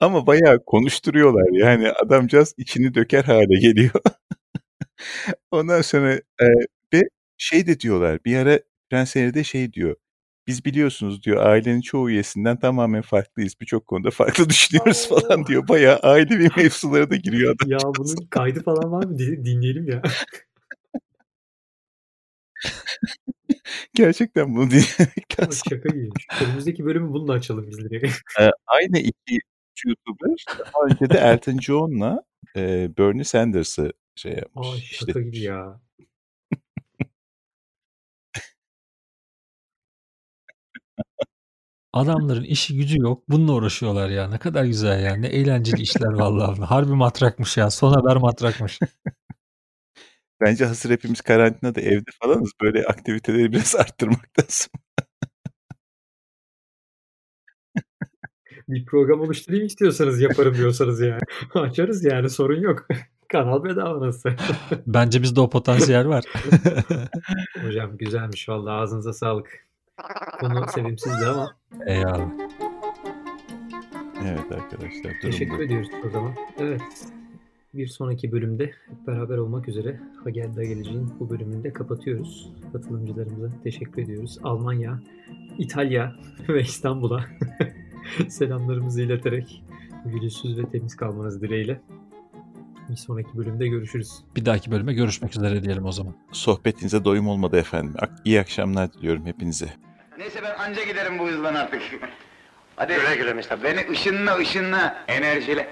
Ama bayağı konuşturuyorlar. Yani adamcağız içini döker hale geliyor. Ondan sonra e, ve şey de diyorlar. Bir ara Prens de şey diyor. Biz biliyorsunuz diyor ailenin çoğu üyesinden tamamen farklıyız. Birçok konuda farklı düşünüyoruz falan diyor. Bayağı ailevi mevzulara da giriyor adam. Ya bunun kaydı falan var mı? Din- Dinleyelim ya. Gerçekten bunu dinlemek lazım. Şaka gibiymiş. Önümüzdeki bölümü bununla açalım biz direkt. Ee, aynı iki YouTuber daha önce de Elton John'la e, Bernie Sanders'ı şey yapmış. Ay şaka gibi işletmiş. ya. Adamların işi gücü yok. Bununla uğraşıyorlar ya. Ne kadar güzel ya. Ne eğlenceli işler vallahi. Harbi matrakmış ya. Son haber matrakmış. Bence hazır hepimiz karantinada evde falanız böyle aktiviteleri biraz arttırmak lazım. Bir program oluşturayım istiyorsanız yaparım diyorsanız yani. Açarız yani sorun yok. Kanal bedava nasıl? Bence bizde o potansiyel var. Hocam güzelmiş vallahi ağzınıza sağlık. Konu sevimsizdi ama Eyvallah. Evet arkadaşlar teşekkür bu. ediyoruz o zaman. Evet. Bir sonraki bölümde hep beraber olmak üzere Hagel'da geleceğin bu bölümünde kapatıyoruz. Katılımcılarımıza teşekkür ediyoruz. Almanya, İtalya ve İstanbul'a selamlarımızı ileterek gülüsüz ve temiz kalmanız dileğiyle. Bir sonraki bölümde görüşürüz. Bir dahaki bölüme görüşmek üzere diyelim o zaman. Sohbetinize doyum olmadı efendim. İyi akşamlar diliyorum hepinize. Neyse ben anca giderim bu hızdan artık. Hadi güle güle Beni ışınla ışınla enerjiyle.